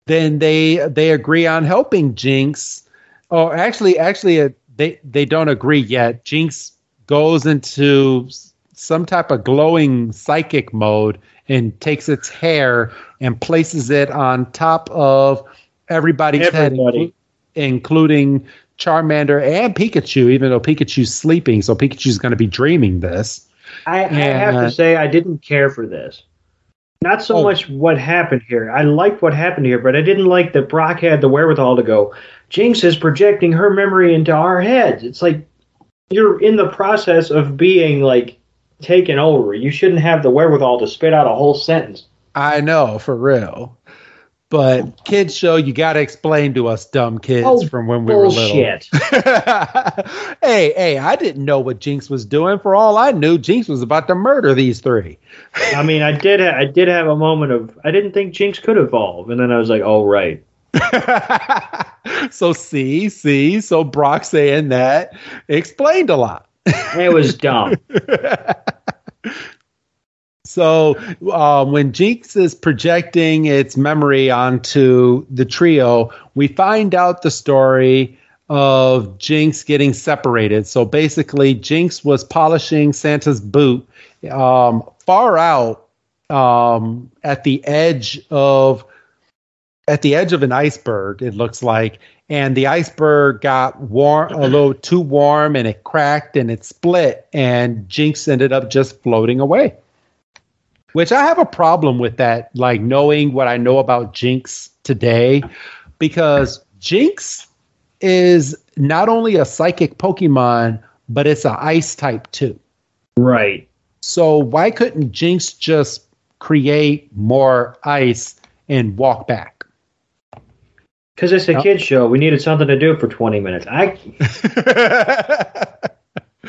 then they they agree on helping Jynx. Oh, actually, actually, uh, they they don't agree yet. Jynx goes into some type of glowing psychic mode and takes its hair and places it on top of everybody's Everybody. head, including Charmander and Pikachu. Even though Pikachu's sleeping, so Pikachu's going to be dreaming this. I, I have to say, I didn't care for this. Not so oh. much what happened here. I liked what happened here, but I didn't like that Brock had the wherewithal to go. Jynx is projecting her memory into our heads. It's like you're in the process of being like taken over. You shouldn't have the wherewithal to spit out a whole sentence. I know, for real. But kids show you got to explain to us dumb kids oh, from when we bullshit. were little. hey, hey, I didn't know what Jynx was doing. For all I knew, Jynx was about to murder these three. I mean, I did, ha- I did have a moment of I didn't think Jynx could evolve, and then I was like, oh right. so see, see, so Brock saying that explained a lot. it was dumb. So um, when Jynx is projecting its memory onto the trio, we find out the story of Jynx getting separated. So basically, Jynx was polishing Santa's boot um, far out um, at the edge of at the edge of an iceberg. It looks like, and the iceberg got warm a little too warm, and it cracked and it split, and Jynx ended up just floating away. Which I have a problem with that, like knowing what I know about Jynx today, because Jynx is not only a psychic Pokemon, but it's an ice type too. Right. So why couldn't Jynx just create more ice and walk back? Because it's a kids show. We needed something to do for 20 minutes. I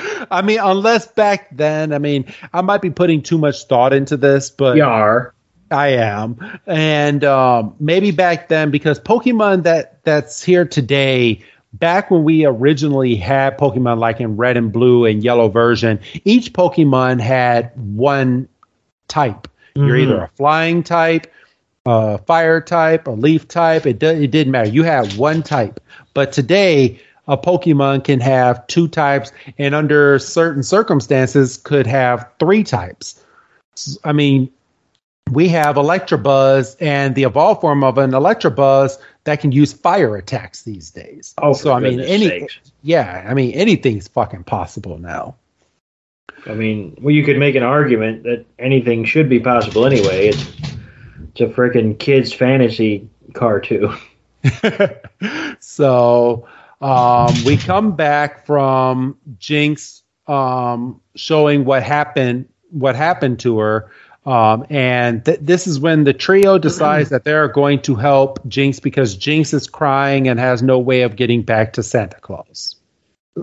I mean, unless back then, I mean, I might be putting too much thought into this, but you are. I am, and um, maybe back then because Pokemon that that's here today. Back when we originally had Pokemon, like in Red and Blue and Yellow version, each Pokemon had one type. Mm-hmm. You're either a flying type, a fire type, a leaf type. It, it didn't matter. You had one type. But today, a Pokemon can have two types, and under certain circumstances, could have three types. I mean, we have Electabuzz and the evolved form of an Electabuzz that can use fire attacks these days. Oh, so I mean, any yeah, I mean, anything's fucking possible now. I mean, well, you could make an argument that anything should be possible anyway. It's it's a freaking kids fantasy cartoon. so um, we come back from Jynx um, showing what happened, what happened to her, um, and th- this is when the trio decides that they're going to help Jynx because Jynx is crying and has no way of getting back to Santa Claus.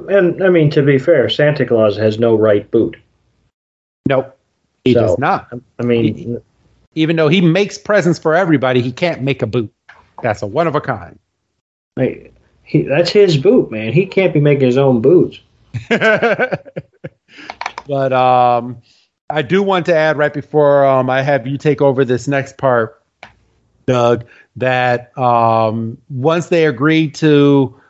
And I mean, to be fair, Santa Claus has no right boot. Nope, he so, does not. I mean, even though he makes presents for everybody, he can't make a boot. That's a one of a kind. He, that's his boot, man. He can't be making his own boots. but um, I do want to add right before um, I have you take over this next part, Doug, that um, once they agree to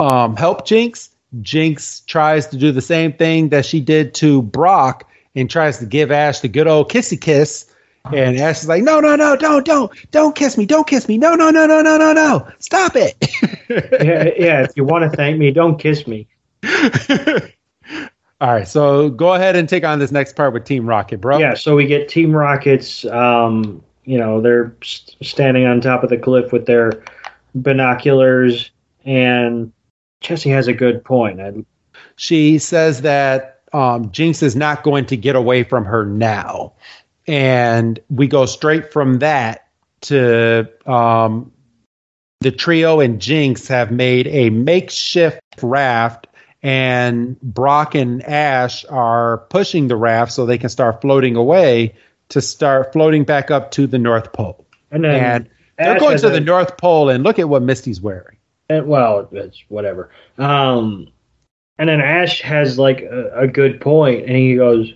um, help Jynx, Jynx tries to do the same thing that she did to Brock and tries to give Ash the good old kissy kiss and Ash is like, no, no, no, don't, don't, don't kiss me, don't kiss me, no, no, no, no, no, no, no, stop it. yeah, yeah. If you want to thank me, don't kiss me. All right, so go ahead and take on this next part with Team Rocket, bro. Yeah, so we get Team Rockets. Um, you know, they're st- standing on top of the cliff with their binoculars, and Jessie has a good point. I, she says that um, Jynx is not going to get away from her now and we go straight from that to um, the trio and Jynx have made a makeshift raft, and Brock and Ash are pushing the raft so they can start floating away to start floating back up to the North Pole. And then And they're Ash going to a- the North Pole, and look at what Misty's wearing. And, well, it's whatever. Um, and then Ash has like a, a good point, and he goes,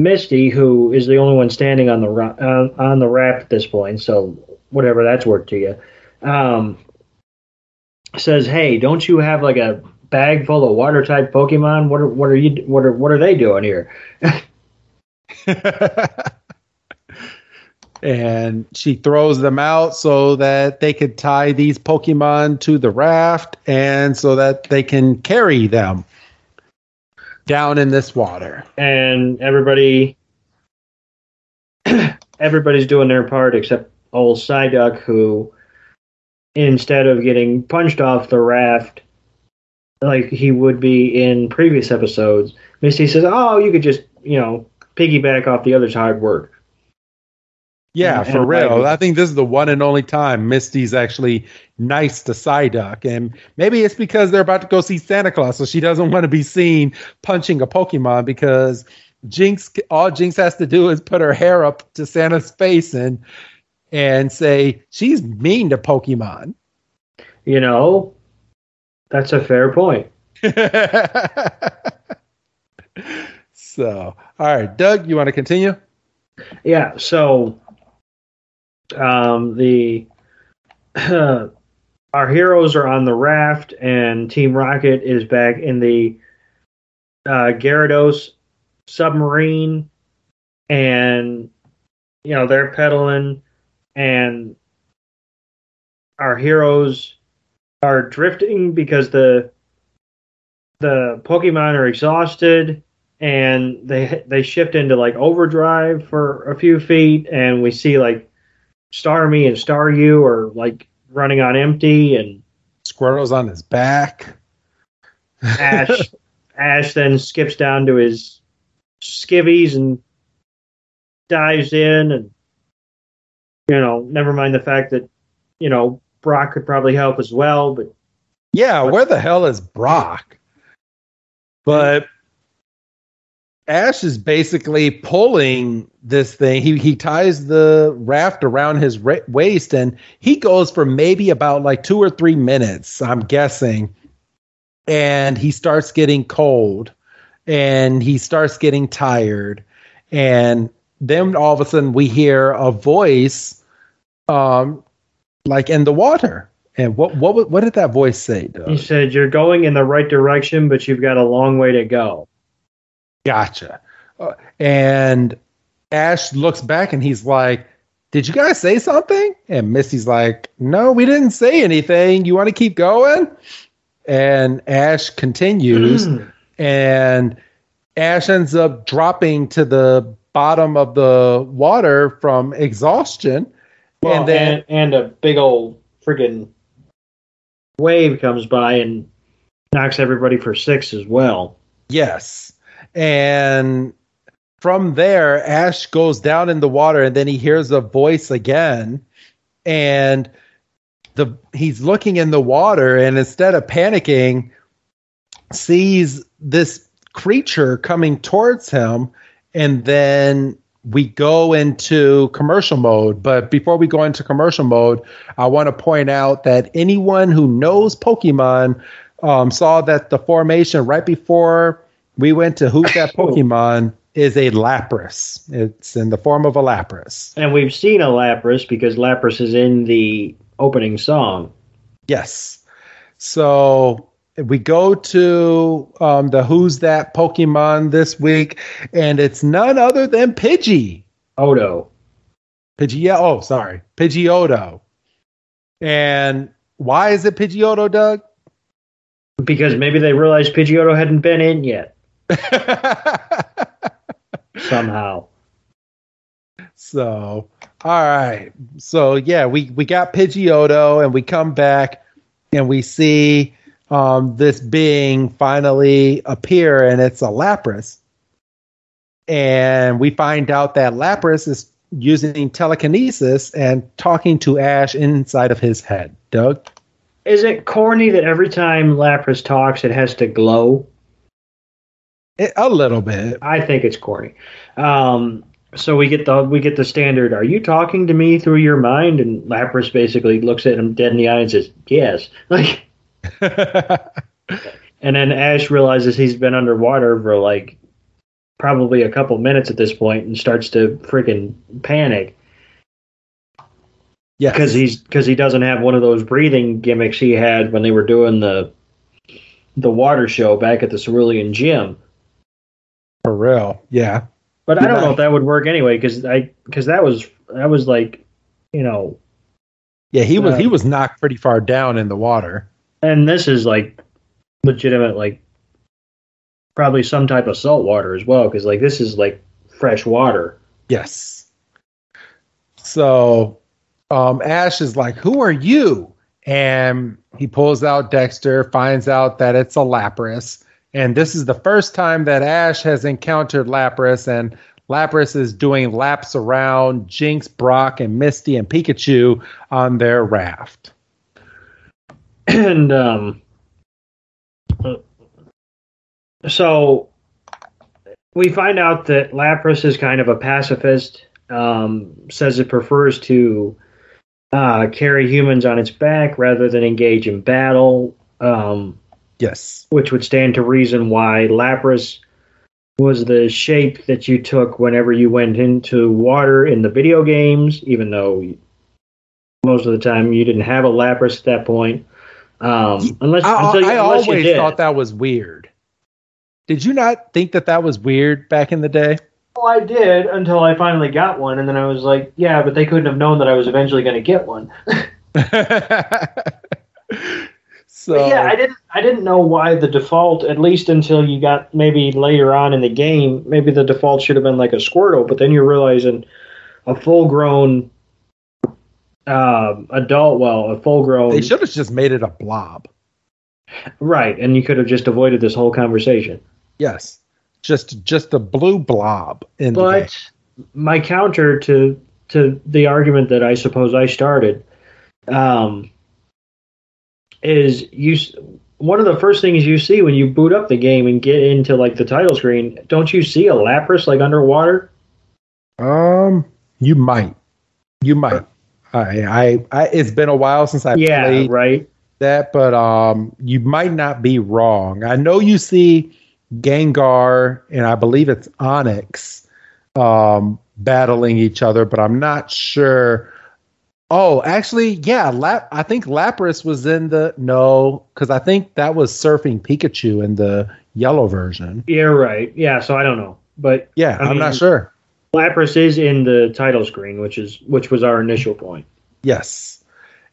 Misty, who is the only one standing on the on, on the raft at this point, so whatever that's worth to you, um, says, "Hey, don't you have like a bag full of water type Pokemon? What are what are you what are what are they doing here?" and she throws them out so that they could tie these Pokemon to the raft and so that they can carry them down in this water. and everybody everybody's doing their part except old Psyduck who instead of getting punched off the raft like he would be in previous episodes Misty says oh you could just you know piggyback off the other's hard work Yeah, And- for and real. like- I think this is the one and only time Misty's actually nice to Psyduck. And maybe it's because they're about to go see Santa Claus, so she doesn't want to be seen punching a Pokemon because Jynx all Jynx has to do is put her hair up to Santa's face and and say she's mean to Pokemon. you know that's a fair point so, all right, Doug, you want to continue? Yeah, so um, the our heroes are on the raft, and Team Rocket is back in the uh, Gyarados submarine, and you know they're pedaling, and our heroes are drifting because the the Pokemon are exhausted and they they shift into like overdrive for a few feet, and we see like Starmie and Staryu are like running on empty, and Squirtle's on his back. Ash Ash then skips down to his skivvies and dives in, and you know, never mind the fact that you know Brock could probably help as well, but Yeah, where the hell is Brock? But Ash is basically pulling this thing. He he ties the raft around his ra- waist, and he goes for maybe about like two or three minutes. I'm guessing, and he starts getting cold, and he starts getting tired, and then all of a sudden we hear a voice, um, like in the water. And what what what did that voice say? Doug? he said you're going in the right direction, but you've got a long way to go. Gotcha. Uh, and Ash looks back and he's like, Did you guys say something? And Misty's like, No, we didn't say anything. You want to keep going? And Ash continues, and Ash ends up dropping to the bottom of the water from exhaustion. Well, and then, and, and a big old friggin' wave comes by and knocks everybody for six as well. Yes. And from there, Ash goes down in the water and then he hears a voice again. And the he's looking in the water and instead of panicking, sees this creature coming towards him. And then we go into commercial mode. But before we go into commercial mode, I want to point out that anyone who knows Pokemon um, saw that the formation right before we went to Who's That Pokemon is a Lapras. It's in the form of a Lapras. And we've seen a Lapras because Lapras is in the opening song. Yes. So we go to um, the Who's That Pokemon this week, and it's none other than Pidgey. Odo. Pidgey, yeah. Oh, sorry. Pidgeotto. And why is it Pidgeotto, Doug? Because maybe they realized Pidgeotto hadn't been in yet somehow. So, all right. So, yeah, we, we got Pidgeotto and we come back and we see um, this being finally appear and it's a Lapras. And we find out that Lapras is using telekinesis and talking to Ash inside of his head. Doug? Is it corny that every time Lapras talks, it has to glow? It, a little bit. I think it's corny. Um, so we get the we get the standard. Are you talking to me through your mind? And Lapras basically looks at him dead in the eye and says, "Yes." Like, and then Ash realizes he's been underwater for like probably a couple minutes at this point and starts to freaking panic. Yeah, because he's because he doesn't have one of those breathing gimmicks he had when they were doing the the water show back at the Cerulean Gym. For real, yeah. But I don't know if that would work anyway because I because that was that was like you know. Yeah, he was uh, he was knocked pretty far down in the water. And this is like legitimate, like probably some type of salt water as well because like this is like fresh water. Yes. So um, Ash is like, "Who are you?" And he pulls out Dexter, finds out that it's a Lapras, and this is the first time that Ash has encountered Lapras, and Lapras is doing laps around Jynx, Brock, and Misty and Pikachu on their raft. And um, so we find out that Lapras is kind of a pacifist. Um, says it prefers to uh, carry humans on its back rather than engage in battle. Um, yes, which would stand to reason why Lapras was the shape that you took whenever you went into water in the video games, even though most of the time you didn't have a Lapras at that point. Um, unless, I, until you, I unless always you thought that was weird. Did you not think that that was weird back in the day? Well, I did until I finally got one, and then I was like, yeah, but they couldn't have known that I was eventually going to get one. so but yeah, I didn't. I didn't know why the default, at least until you got maybe later on in the game, maybe the default should have been like a Squirtle. But then you're realizing a full-grown uh, adult, well, a full-grown. They should have just made it a blob. Right, and you could have just avoided this whole conversation. Yes just just a blue blob in but my counter to to the argument that I suppose I started um, is you one of the first things you see when you boot up the game and get into like the title screen don't you see a lapras like underwater? Um you might. You might. I, I, I it's been a while since I yeah, played right. that but um you might not be wrong. I know you see Gengar and I believe it's Onix, um, battling each other, but I'm not sure. Oh, actually, yeah, Lap- I think Lapras was in the no, because I think that was surfing Pikachu in the yellow version. Yeah, right. Yeah, so I don't know, but yeah, I am mean, not sure. Lapras is in the title screen, which is which was our initial point. Yes,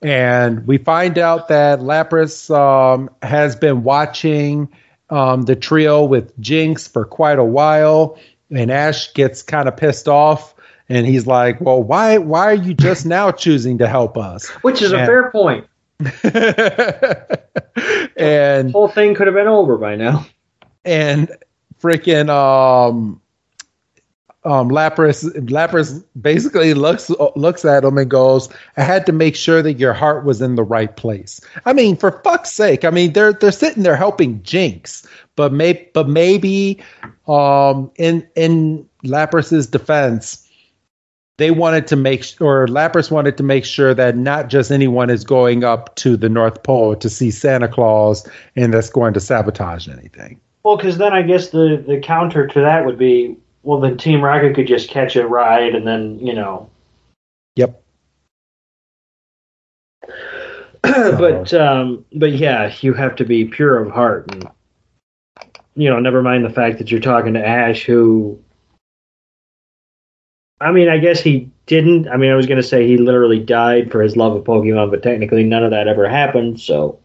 and we find out that Lapras um, has been watching um, the trio with Jynx for quite a while, and Ash gets kind of pissed off, and he's like, "Well, why why are you just now choosing to help us?" Which is and, a fair point. and the whole thing could have been over by now. And freaking um um, Lapras Lapras basically looks looks at him and goes, "I had to make sure that your heart was in the right place." I mean, for fuck's sake! I mean, they're they're sitting there helping Jynx, but may but maybe um, in in Lapras's defense, they wanted to make or Lapras wanted to make sure that not just anyone is going up to the North Pole to see Santa Claus and that's going to sabotage anything. Well, because then I guess the the counter to that would be well, then Team Rocket could just catch it right, and then you know. Yep. but um, but yeah, you have to be pure of heart, and you know, never mind the fact that you're talking to Ash, who. I mean, I guess he didn't. I mean, I was going to say he literally died for his love of Pokemon, but technically none of that ever happened. So.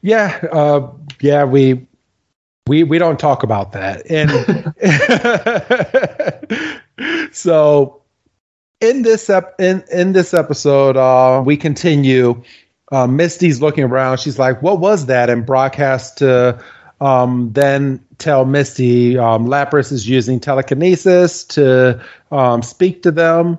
Yeah, uh, yeah, we we we don't talk about that and so in this ep- in in this episode uh we continue uh, misty's looking around she's like what was that and brock has to um, then tell Misty um, Lapras is using telekinesis to um, speak to them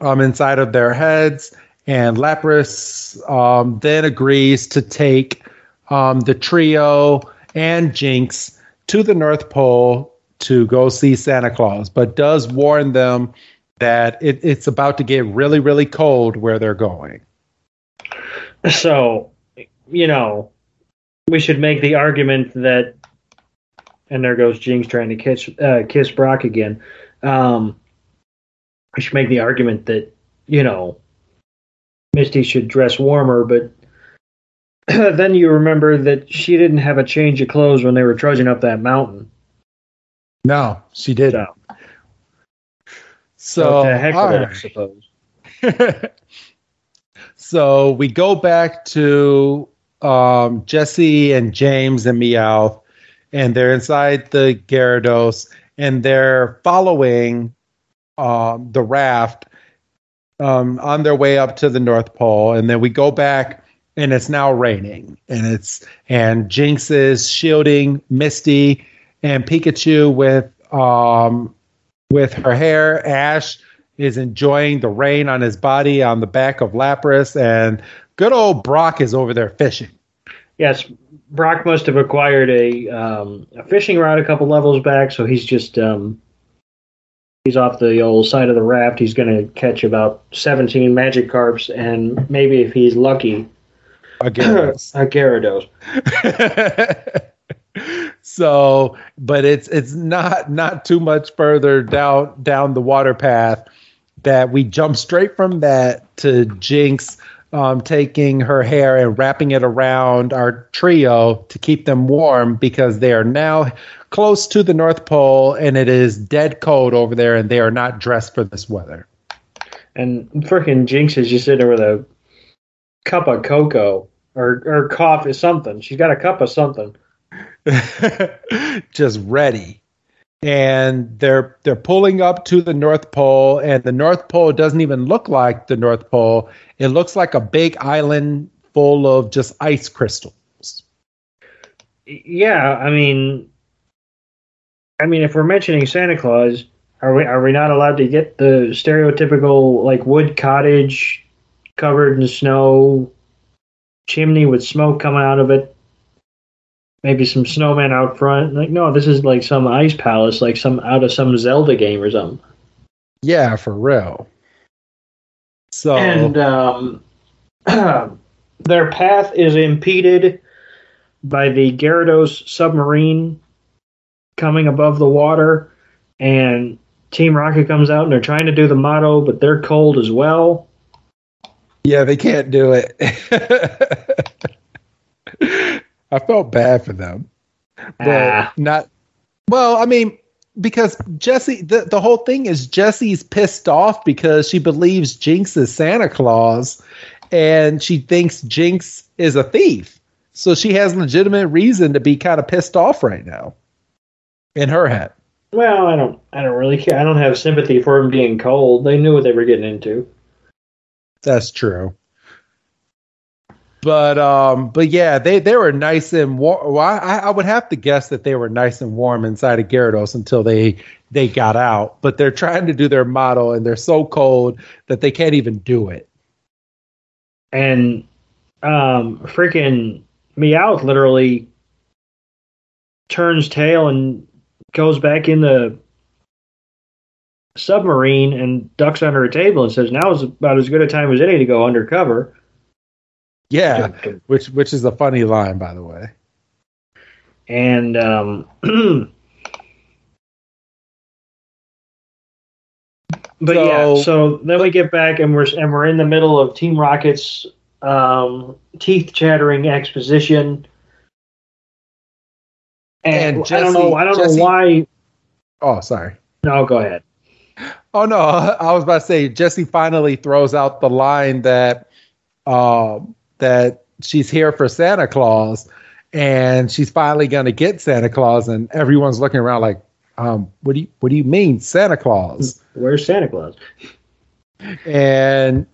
um, inside of their heads. And Lapras um, then agrees to take um, the trio and Jynx to the North Pole to go see Santa Claus, but does warn them that it, it's about to get really, really cold where they're going. So, you know, we should make the argument that, and there goes Jynx trying to kiss uh, kiss Brock again. Um, we should make the argument that you know Misty should dress warmer, but then you remember that she didn't have a change of clothes when they were trudging up that mountain. No, she didn't. So, So, so to heck it, I suppose. so we go back to um, Jessie and James and Meowth, and they're inside the Gyarados, and they're following um, the raft um, on their way up to the North Pole. And then we go back, and it's now raining, and it's and Jynx is shielding Misty and Pikachu with um, with her hair. Ash is enjoying the rain on his body on the back of Lapras, and good old Brock is over there fishing. Yes, Brock must have acquired a um, a fishing rod a couple levels back, so he's just um, he's off the old side of the raft. He's going to catch about seventeen Magikarps, and maybe if he's lucky, Again. a Gyarados. so, but it's it's not not too much further down down the water path that we jump straight from that to Jynx um, taking her hair and wrapping it around our trio to keep them warm because they are now close to the North Pole and it is dead cold over there and they are not dressed for this weather. And freaking Jynx is just sitting with a cup of cocoa or or coffee, something. She's got a cup of something. just ready. And they're they're pulling up to the North Pole, and the North Pole doesn't even look like the North Pole. It looks like a big island full of just ice crystals. Yeah, I mean, I mean, if we're mentioning Santa Claus, are we are we not allowed to get the stereotypical like wood cottage covered in snow, chimney with smoke coming out of it? Maybe some snowmen out front. Like, no, this is like some ice palace, like some out of some Zelda game or something. Yeah, for real. So and um, their path is impeded by the Gyarados submarine coming above the water, and Team Rocket comes out and they're trying to do the motto, but they're cold as well. yeah, they can't do it. I felt bad for them. but Ah. not well i mean because jessie the, the whole thing is jessie's pissed off because she believes jynx is santa claus and she thinks jynx is a thief so she has legitimate reason to be kind of pissed off right now in her head Well, I don't, I don't really care. I don't have sympathy for them being cold. They knew what they were getting into. that's true but um but yeah they they were nice and warm well, I, I would have to guess that they were nice and warm inside of Gyarados until they they got out but they're trying to do their model and they're so cold that they can't even do it And um, freaking Meowth literally turns tail and goes back in the submarine and ducks under a table and says, "Now is about as good a time as any to go undercover." Yeah which which is a funny line by the way And um, but So- yeah, so then we get back and we're and we're in the middle of Team Rocket's um, teeth chattering exposition. And, And I don't know. I don't Jessie- know why. oh sorry No, go ahead. Oh no, I was about to say Jessie finally throws out the line that um that she's here for Santa Claus and she's finally going to get Santa Claus and everyone's looking around like um what do you what do you mean Santa Claus? Where's Santa Claus? and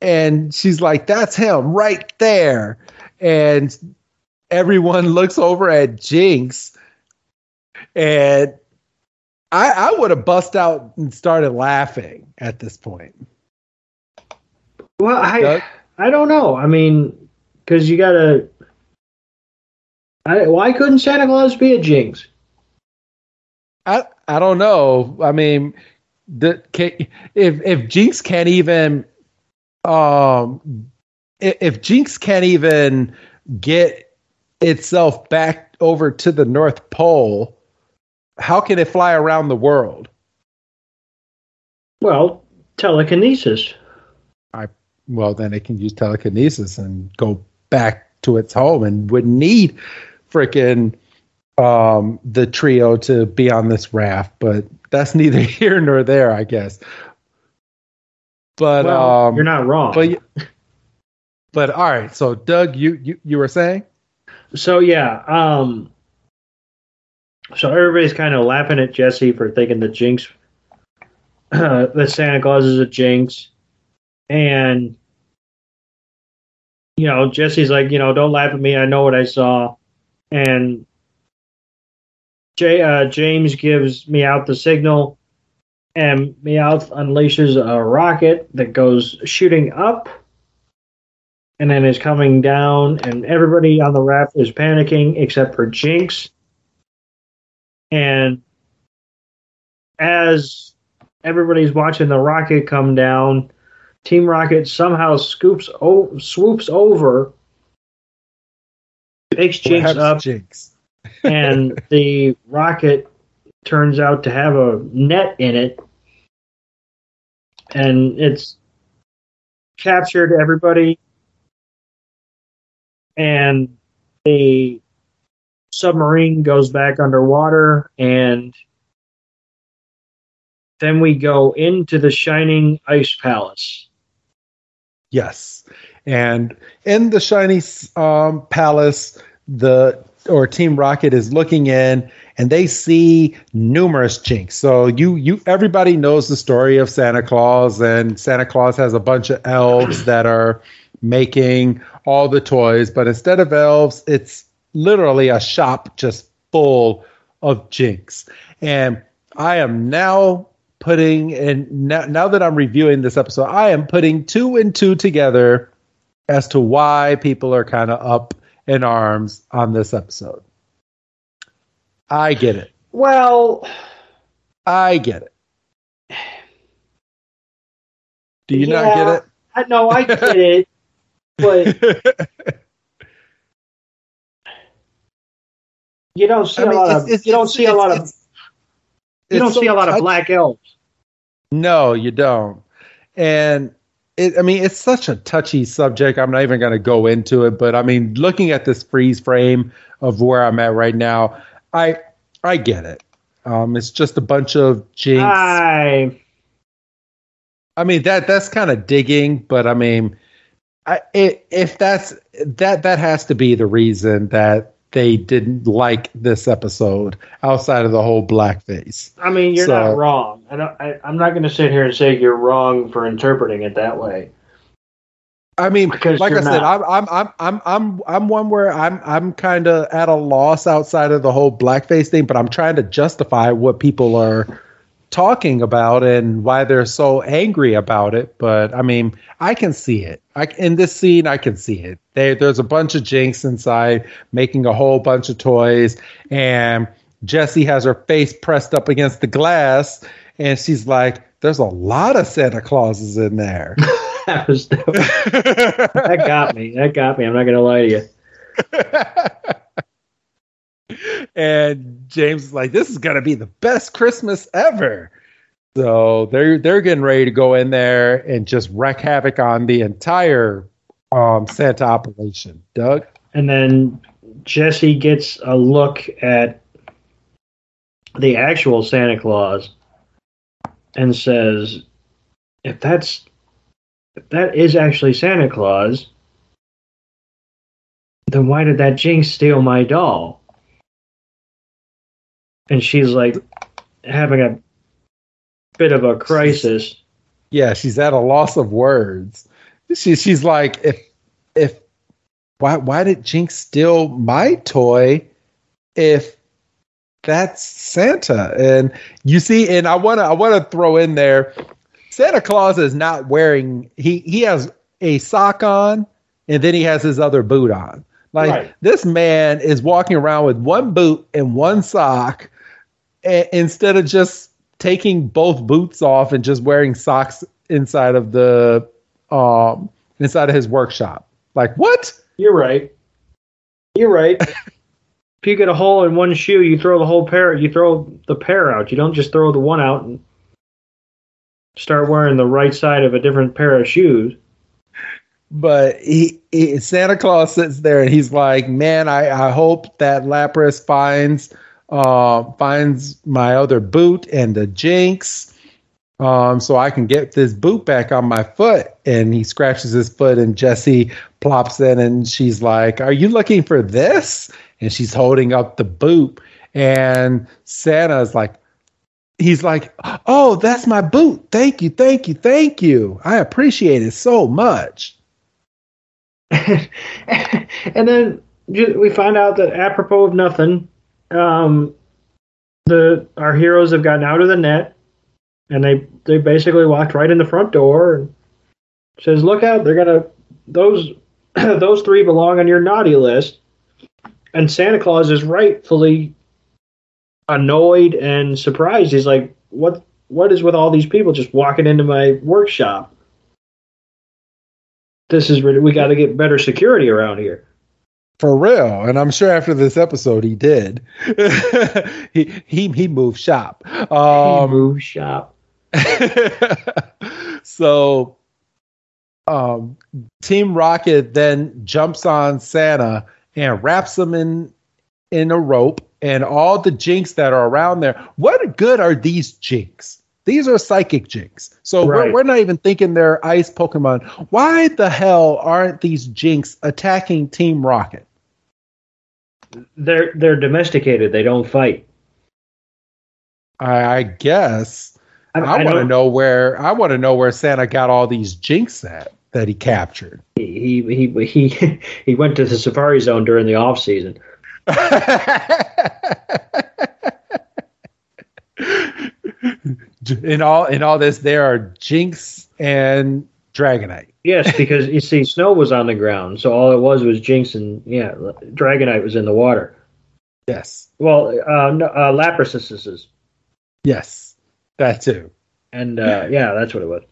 and she's like that's him right there and everyone looks over at Jynx, and I, I would have bust out and started laughing at this point. Well, I Doug? I don't know. I mean, because you gotta. I, why couldn't Santa Claus be a jynx? I I don't know. I mean, the if if Jynx can't even um i- if Jynx can't even get itself back over to the North Pole, how can it fly around the world? Well, telekinesis. Well, then it can use telekinesis and go back to its home and wouldn't need freaking um the trio to be on this raft, but that's neither here nor there, I guess. But well, um you're not wrong. But but all right. So Doug, you you you were saying? So yeah, um so everybody's kind of laughing at Jessie for thinking the jynx Uh, that Santa Claus is a jynx. And you know, Jessie's like, you know, don't laugh at me, I know what I saw. And Jay, uh, James gives Meowth the signal, and Meowth unleashes a rocket that goes shooting up and then is coming down, and everybody on the raft is panicking except for Jynx. And as everybody's watching the rocket come down, Team Rocket somehow scoops o- swoops over, picks Jynx Perhaps up, Jynx. and the rocket turns out to have a net in it. And it's captured everybody. And the submarine goes back underwater and then we go into the shining ice palace Yes. And in the shiny um, palace, the or Team Rocket is looking in and they see numerous jynx. So you you everybody knows the story of Santa Claus and Santa Claus has a bunch of elves that are making all the toys, but instead of elves, it's literally a shop just full of jynx. And I am now putting and now, now that I'm reviewing this episode, I am putting two and two together as to why people are kind of up in arms on this episode. I get it. well I get it. Do you Yeah. not i know i get it but you don't see I mean, a lot it's- of it's- you don't see a lot of you don't see a lot of black elves No, you don't. And it, I mean, it's such a touchy subject. I'm not even going to go into it, but I mean, looking at this freeze frame of where I'm at right now, I I get it. Um, it's just a bunch of jynx. i I mean that that's kind of digging, but I mean, I, i if that's that that has to be the reason that they didn't like this episode outside of the whole blackface. I mean, you're So- not wrong. I don't, I, I'm not going to sit here and say you're wrong for interpreting it that way. I mean, Because like I you're said. I'm I'm I'm I'm I'm I'm one where I'm I'm kind of at a loss outside of the whole blackface thing, but I'm trying to justify what people are talking about and why they're so angry about it. But I mean, I can see it. I in this scene, I can see it. There, there's a bunch of Jynx inside making a whole bunch of toys, and Jessie has her face pressed up against the glass, and she's like, "There's a lot of Santa Clauses in there." that was that got me. That got me. I'm not going to lie to you. and James is like, "This is gonna be the best Christmas ever." So they're they're getting ready to go in there and just wreak havoc on the entire um, Santa operation. Doug, And then Jessie gets a look at the actual Santa Claus and says, "If that's if that is actually Santa Claus, then why did that Jynx steal my doll?" And she's like having a bit of a crisis. yeah, she's at a loss of words. She, she's like, if if why why did Jynx steal my toy if that's Santa? And you see, and I wanna I wanna throw in there, Santa Claus is not wearing he he has a sock on and then he has his other boot on. Like right. this man is walking around with one boot and one sock a- instead of just taking both boots off and just wearing socks inside of the um inside of his workshop. Like what? You're right. You're right. if you get a hole in one shoe, you throw the whole pair. You throw the pair out. You don't just throw the one out and start wearing the right side of a different pair of shoes. But he, he Santa Claus sits there and he's like, "Man, I, I hope that Lapras finds uh, finds my other boot and the Jynx." um, so I can get this boot back on my foot. And he scratches his foot, and Jessie plops in, and she's like, "Are you looking for this?" And she's holding up the boot, and Santa's like, he's like, "Oh, that's my boot. Thank you, thank you, thank you. I appreciate it so much." and then we find out that apropos of nothing, um, the our heroes have gotten out of the net and they they basically walked right in the front door and says, "Look out! They're gonna those those three belong on your naughty list." And Santa Claus is rightfully annoyed and surprised. He's like, "What what is with all these people just walking into my workshop?" This is we got to get better security around here. For real, and I'm sure after this episode he did. he he he moved shop. Um, he moved shop. so um, Team Rocket then jumps on Santa and wraps him in in a rope and all the jynx that are around there. What good are these jynx? These are psychic jynx. So right. we're, we're not even thinking they're ice Pokemon. Why the hell aren't these jynx attacking Team Rocket? They're they're domesticated. They don't fight. I, I guess. I, I, I want to know where I want to know where Santa got all these jynx at that he captured. He he he he, he went to the Safari Zone during the off season. in all in all this, there are Jynx and Dragonite. Yes, because you see, snow was on the ground, so all it was was Jynx and yeah, Dragonite was in the water. Yes. Well, uh, no, uh. Yes. That too. And uh, yeah, that's what it was.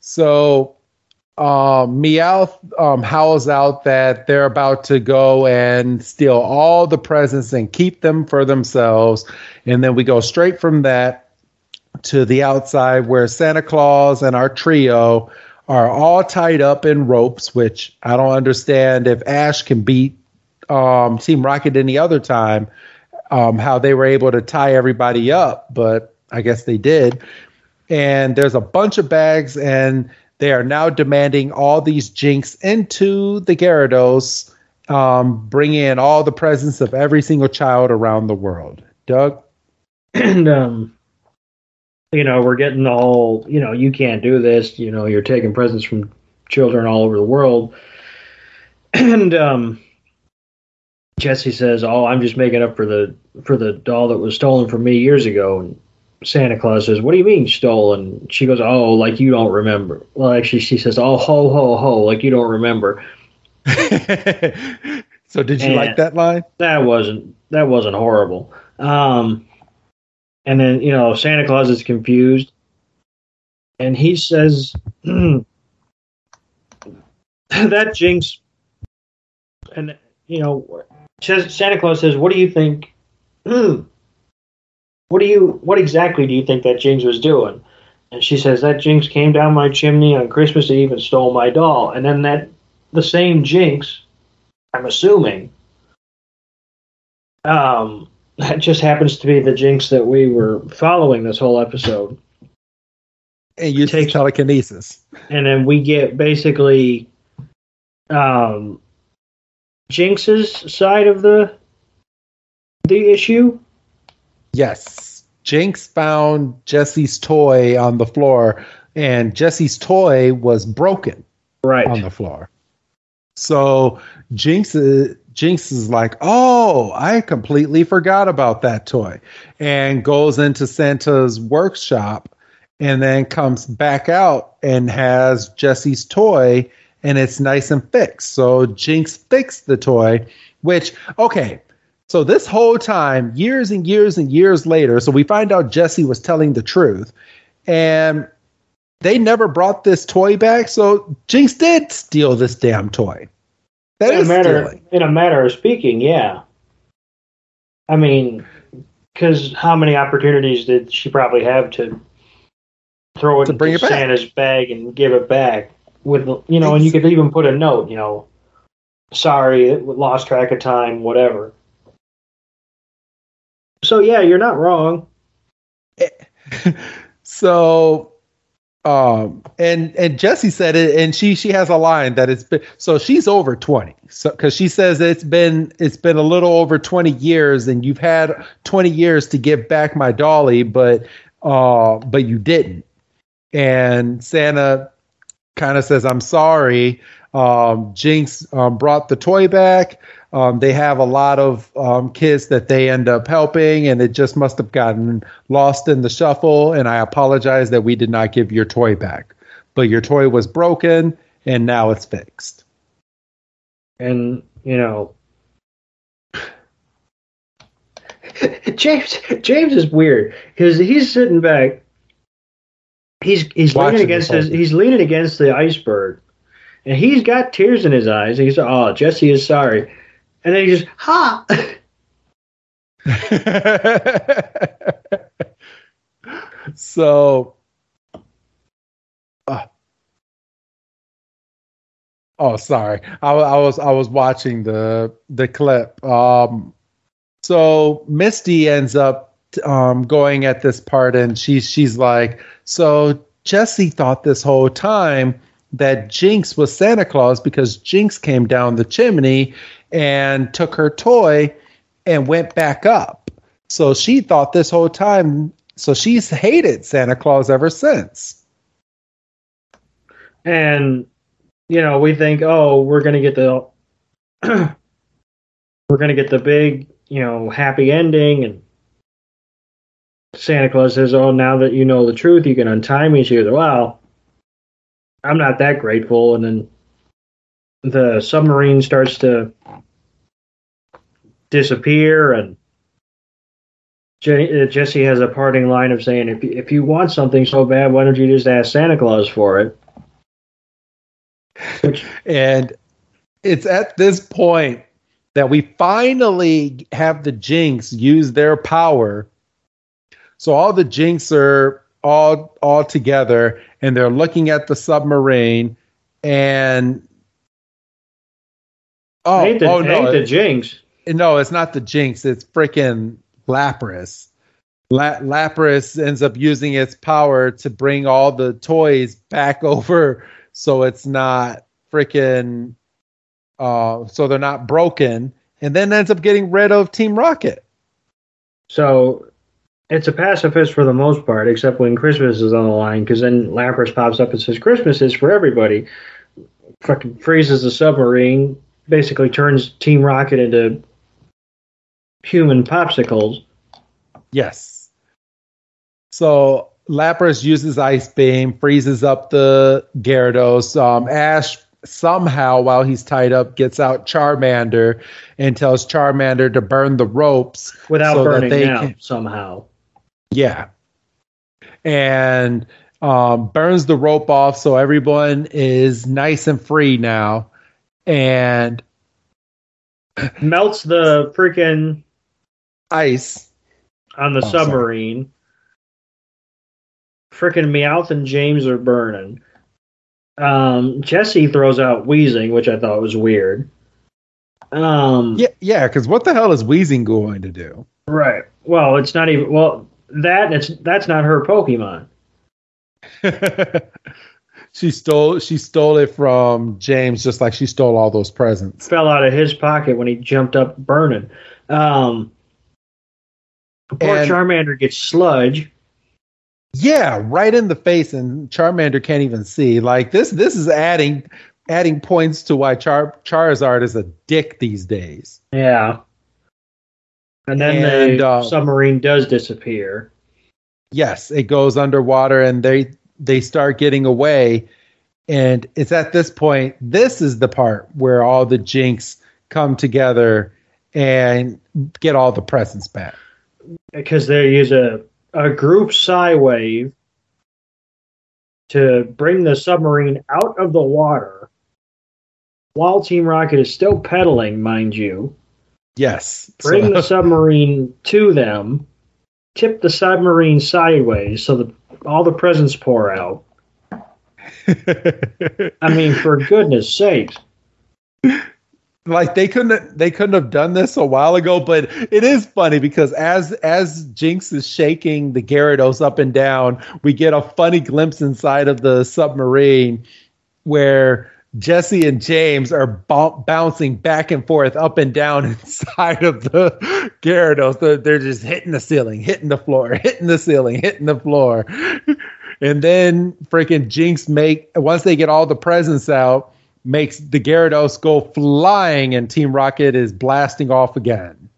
So um, Meowth um, howls out that they're about to go and steal all the presents and keep them for themselves. And then we go straight from that to the outside where Santa Claus and our trio are all tied up in ropes, which I don't understand if Ash can beat um, Team Rocket any other time, um, how they were able to tie everybody up. But I guess they did. And there's a bunch of bags, and they are now demanding all these jynx into the Gyarados, um, in all the presents of every single child around the world. Doug? And, um, you know, we're getting all, you know, you can't do this. You know, you're taking presents from children all over the world. And, um, Jessie says, "Oh, I'm just making up for the for the doll that was stolen from me years ago." And Santa Claus says, "What do you mean stolen?" She goes, "Oh, like you don't remember." Well, actually, she says, "Oh, ho ho ho, like you don't remember." so, did you and like that line? That wasn't that wasn't horrible. Um, and then you know Santa Claus is confused, and he says that Jynx, and you know, Santa Claus says, "What do you think?" what do you what exactly do you think that Jynx was doing? And she says that Jynx came down my chimney on Christmas Eve and stole my doll. And then that the same Jynx, I'm assuming, um, that just happens to be the Jynx that we were following this whole episode. And you take telekinesis. And then we get basically um Jynx's side of the the issue Yes. Jynx found Jessie's toy on the floor, and Jessie's toy was broken right on the floor. So Jynx, uh, Jynx is like, "Oh, I completely forgot about that toy," and goes into Santa's workshop, and then comes back out and has Jessie's toy, and it's nice and fixed. So Jynx fixed the toy, which okay. So this whole time, years and years and years later, so we find out Jessie was telling the truth, and they never brought this toy back. So Jynx did steal this damn toy. That in a matter, stealing. In a matter of speaking, yeah. I mean, because how many opportunities did she probably have to throw it to bring into it Santa's bag and give it back? With you know, and you could even put a note, you know, sorry, lost track of time, whatever. So yeah, you're not wrong. so um and and Jessie said it and she she has a line that it's been so she's over 20 so because she says it's been it's been a little over 20 years and you've had 20 years to give back my dolly but uh but you didn't. And Santa kind of says I'm sorry. Um Jynx um, brought the toy back um, they have a lot of um, kids that they end up helping, and it just must have gotten lost in the shuffle. And I apologize that we did not give your toy back, but your toy was broken, and now it's fixed. And you know, James James is weird because he's sitting back. He's he's Watching leaning against his he's leaning against the iceberg, and he's got tears in his eyes. He's oh Jessie is sorry and then he just ha. so, uh, oh, sorry, I, I, was I was watching the the clip. Um, so Misty ends up um, going at this part, and she's she's like, so Jessie thought this whole time that Jynx was Santa Claus because Jynx came down the chimney and took her toy and went back up. So she thought this whole time, so she's hated Santa Claus ever since. And, you know, we think, oh, we're going to get the. we're going to get the big, you know, happy ending. And Santa Claus says, oh, now that you know the truth, you can untie me. She goes, well, I'm not that grateful. And then the submarine starts to disappear and uh, Jessie has a parting line of saying, if you, if you want something so bad, why don't you just ask Santa Claus for it? Which, and it's at this point that we finally have the Jynx use their power. So all the Jynx are all all together and they're looking at the submarine and oh, ain't the, oh no, the Jynx. No, it's not the Jynx. It's freaking Lapras. La- Lapras ends up using its power to bring all the toys back over, so it's not freaking. Uh, so they're not broken, and then ends up getting rid of Team Rocket. So it's a pacifist for the most part, except when Christmas is on the line, because then Lapras pops up and says Christmas is for everybody. Fucking freezes the submarine, basically turns Team Rocket into human popsicles. Yes. So Lapras uses Ice Beam, freezes up the Gyarados. Um, Ash somehow, while he's tied up, gets out Charmander and tells Charmander to burn the ropes without so burning them can, somehow. Yeah, and um, burns the rope off so everyone is nice and free now, and melts the freaking ice on the oh, submarine. Freaking Meowth and James are burning. Um, Jessie throws out Weezing, which I thought was weird. Um, yeah, yeah, because what the hell is Weezing going to do? Right. Well, it's not even. Well, that it's that's not her Pokemon. she stole she stole it from James just like she stole all those presents. Fell out of his pocket when he jumped up burning. Um, Poor and, Charmander gets sludge. Yeah, right in the face, and Charmander can't even see. Like this, this is adding adding points to why Char- Charizard is a dick these days. Yeah. And then And, the uh, submarine does disappear. Yes, it goes underwater and they they start getting away. And it's at this point, this is the part where all the jynx come together and get all the presents back. Because they use a, a group Psywave to bring the submarine out of the water while Team Rocket is still pedaling, mind you. Yes. Bring So- the submarine to them, tip the submarine sideways so that all the presents pour out. I mean, for goodness sakes. like they couldn't they couldn't have done this a while ago but it is funny because as as jynx is shaking the gyarados up and down we get a funny glimpse inside of the submarine where jessie and james are bou- bouncing back and forth up and down inside of the gyarados. They're, they're just hitting the ceiling hitting the floor hitting the ceiling hitting the floor. And then freaking jynx make once they get all the presents out makes the Gyarados go flying, and Team Rocket is blasting off again.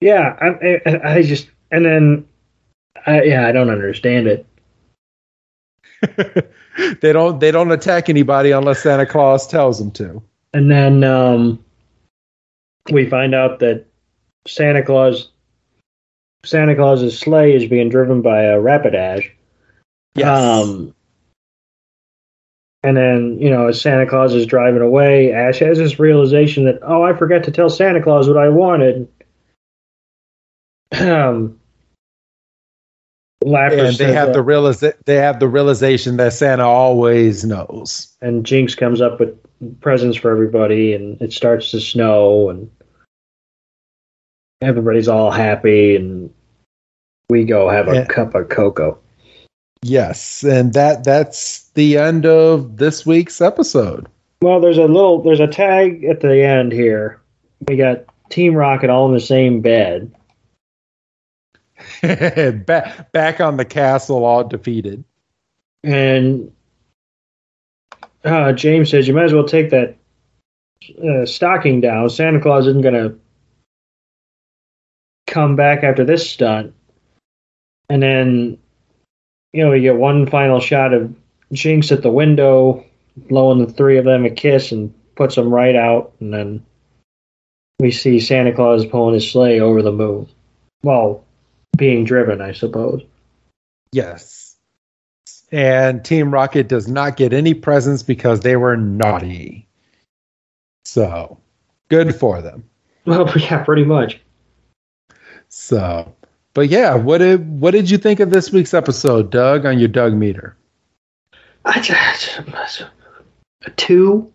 Yeah, I, I, I just, and then, I, yeah, I don't understand it. they don't they don't attack anybody unless Santa Claus tells them to. And then um, we find out that Santa Claus, Santa Claus's sleigh is being driven by a Rapidash. Yes. Um, and then, you know, as Santa Claus is driving away, Ash has this realization that, oh, I forgot to tell Santa Claus what I wanted. Um, and they have uh, the realiza- they have the realization that Santa always knows. and Jynx comes up with presents for everybody, and it starts to snow, and everybody's all happy, and we go have a Yeah. cup of cocoa. Yes, and that that's the end of this week's episode. Well, there's a little, there's a tag at the end here. We got Team Rocket all in the same bed. back back on the castle, all defeated. And uh, James says, You might as well take that uh, stocking down. Santa Claus isn't going to come back after this stunt. And then, you know, we get one final shot of Jynx at the window, blowing the three of them a kiss and puts them right out. And then we see Santa Claus pulling his sleigh over the moon. Well, being driven, I suppose. Yes. And Team Rocket does not get any presents because they were naughty. So, good for them. Well, yeah, pretty much. So, but yeah, what did what did you think of this week's episode, Doug, on your Doug meter? I just a two.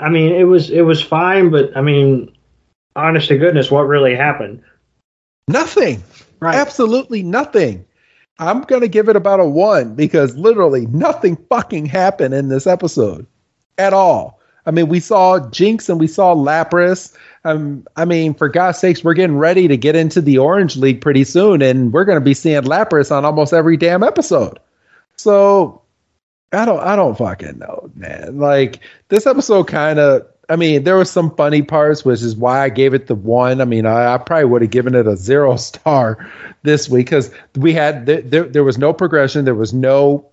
I mean, it was it was fine, but I mean, honest to goodness, what really happened? Nothing. Right. Absolutely nothing. I'm going to give it about a 1 because literally nothing fucking happened in this episode at all. I mean, we saw Jynx and we saw Lapras. Um, I mean, for God's sakes, we're getting ready to get into the Orange League pretty soon, and we're going to be seeing Lapras on almost every damn episode. So I don't, I don't fucking know, man. Like this episode, kind of. I mean, there were some funny parts, which is why I gave it the one. I mean, I, I probably would have given it a zero star this week because we had there, there, there was no progression, there was no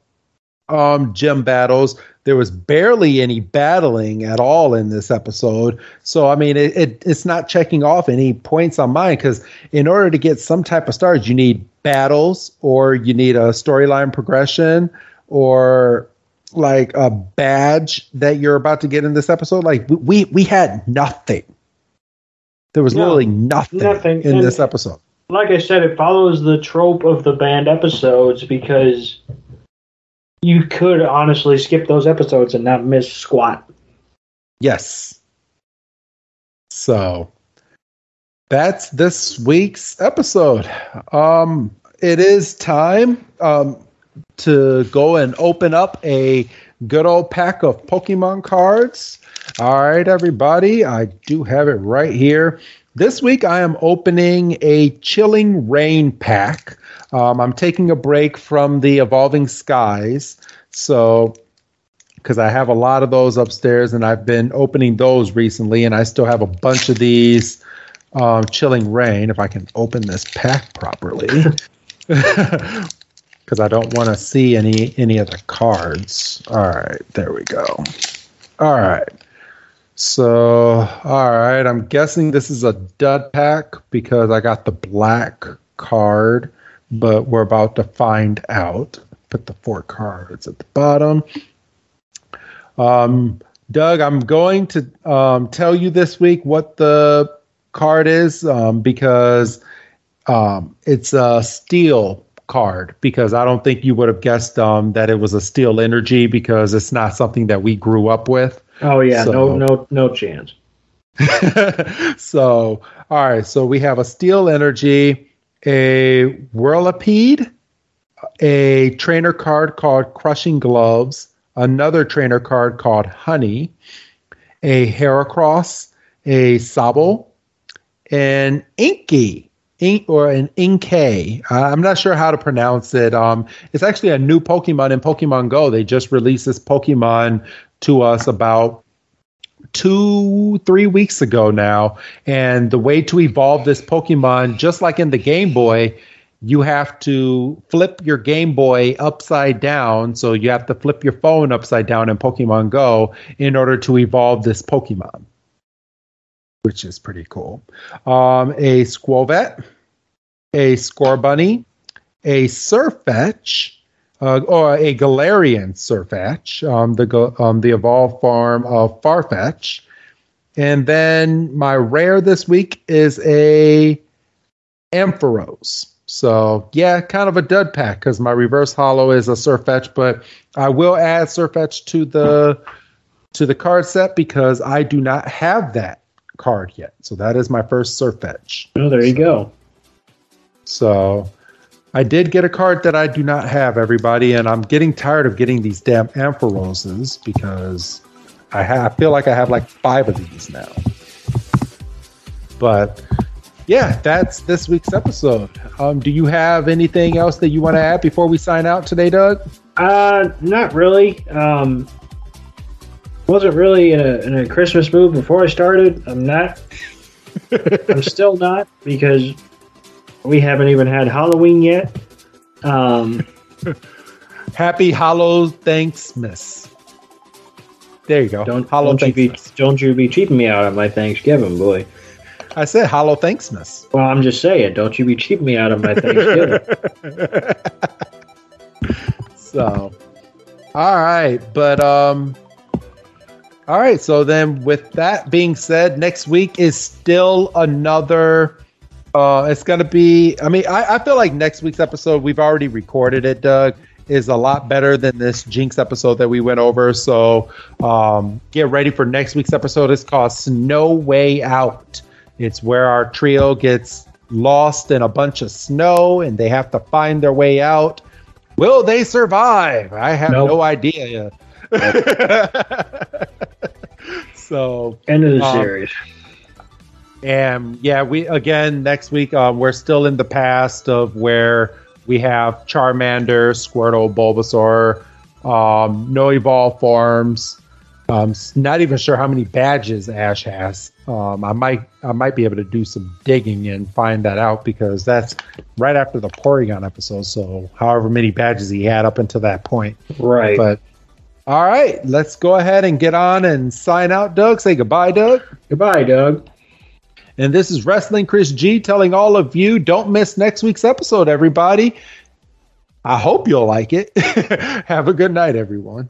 um gym battles. There was barely any battling at all in this episode. So i mean it, it it's not checking off any points on mine because in order to get some type of stars you need battles or you need a storyline progression or like a badge that you're about to get in this episode. Like we we had nothing. There was No, literally nothing, nothing. in And- this episode. Like I said, it follows the trope of the banned episodes because you could honestly skip those episodes and not miss squat. Yes. So that's this week's episode. Um, it is time um, to go and open up a good old pack of Pokemon cards. All right, everybody, I do have it right here. This week I am opening a Chilling Reign pack. Um, I'm taking a break from the Evolving Skies. So because I have a lot of those upstairs and I've been opening those recently, and I still have a bunch of these um, Chilling Reign. If I can open this pack properly, because I don't want to see any any of the cards. All right, there we go. All right. So, all right, I'm guessing this is a dud pack because I got the black card, but we're about to find out. Put the four cards at the bottom. Um, Doug, I'm going to um, tell you this week what the card is um, because um, it's a steel card because I don't think you would have guessed um, that it was a steel energy because it's not something that we grew up with. Oh yeah, so, no no no chance. so all right, so we have a steel energy, a Whirlipede, a trainer card called Crushing Gloves, another trainer card called Honey, a Heracross, a Sobble, an Inky. Ink or an Inkay. I'm not sure how to pronounce it. Um, it's actually a new Pokemon in Pokemon Go. They just released this Pokemon to us about two, three weeks ago now. And the way to evolve this Pokemon, just like in the Game Boy, you have to flip your Game Boy upside down. So you have to flip your phone upside down in Pokemon Go in order to evolve this Pokemon, which is pretty cool. Um, a Skwovet, a Scorbunny, a Sirfetch'd, uh, or a Galarian Sirfetch'd, um, the um, the evolved form of Farfetch. And then my rare this week is a Ampharos. So yeah, kind of a dud pack because my reverse holo is a Sirfetch'd, but I will add Sirfetch'd to the to the card set because I do not have that card yet. So that is my first Sirfetch'd. Oh, there you go. So I did get a card that I do not have, everybody, and I'm getting tired of getting these damn Ampharoses because I, ha- I feel like I have like five of these now. But yeah, that's this week's episode. Um, do you have anything else that you want to add before we sign out today, Doug? Uh, not really. Um, wasn't really in a, in a Christmas mood before I started. I'm not. I'm still not because we haven't even had Halloween yet. Um, Happy Hollow Thanksmas. There you go. Don't, Hollow don't you be don't you be cheating me out of my Thanksgiving, boy. I said Hollow Thanksmas. Well, I'm just saying, don't you be cheating me out of my Thanksgiving. so, all right, but um, all right. So then, with that being said, next week is still another uh, it's gonna be. I mean, I, I feel like next week's episode we've already recorded it, Doug. Is a lot better than this Jynx episode that we went over. So um, get ready for next week's episode. It's called Snow Way Out. It's where our trio gets lost in a bunch of snow and they have to find their way out. Will they survive? I have nope. no idea. so end of the um, series. And yeah, we again next week um, we're still in the past of where we have Charmander, Squirtle, Bulbasaur, um, no evolve forms. Um, not even sure how many badges Ash has. Um, I might I might be able to do some digging and find that out because that's right after the Porygon episode. So however many badges he had up until that point. Right. But all right, let's go ahead and get on and sign out, Doug. Say goodbye, Doug. Goodbye, Doug. And this is Wrestling Chris G telling all of you don't miss next week's episode, everybody. I hope you'll like it. Have a good night, everyone.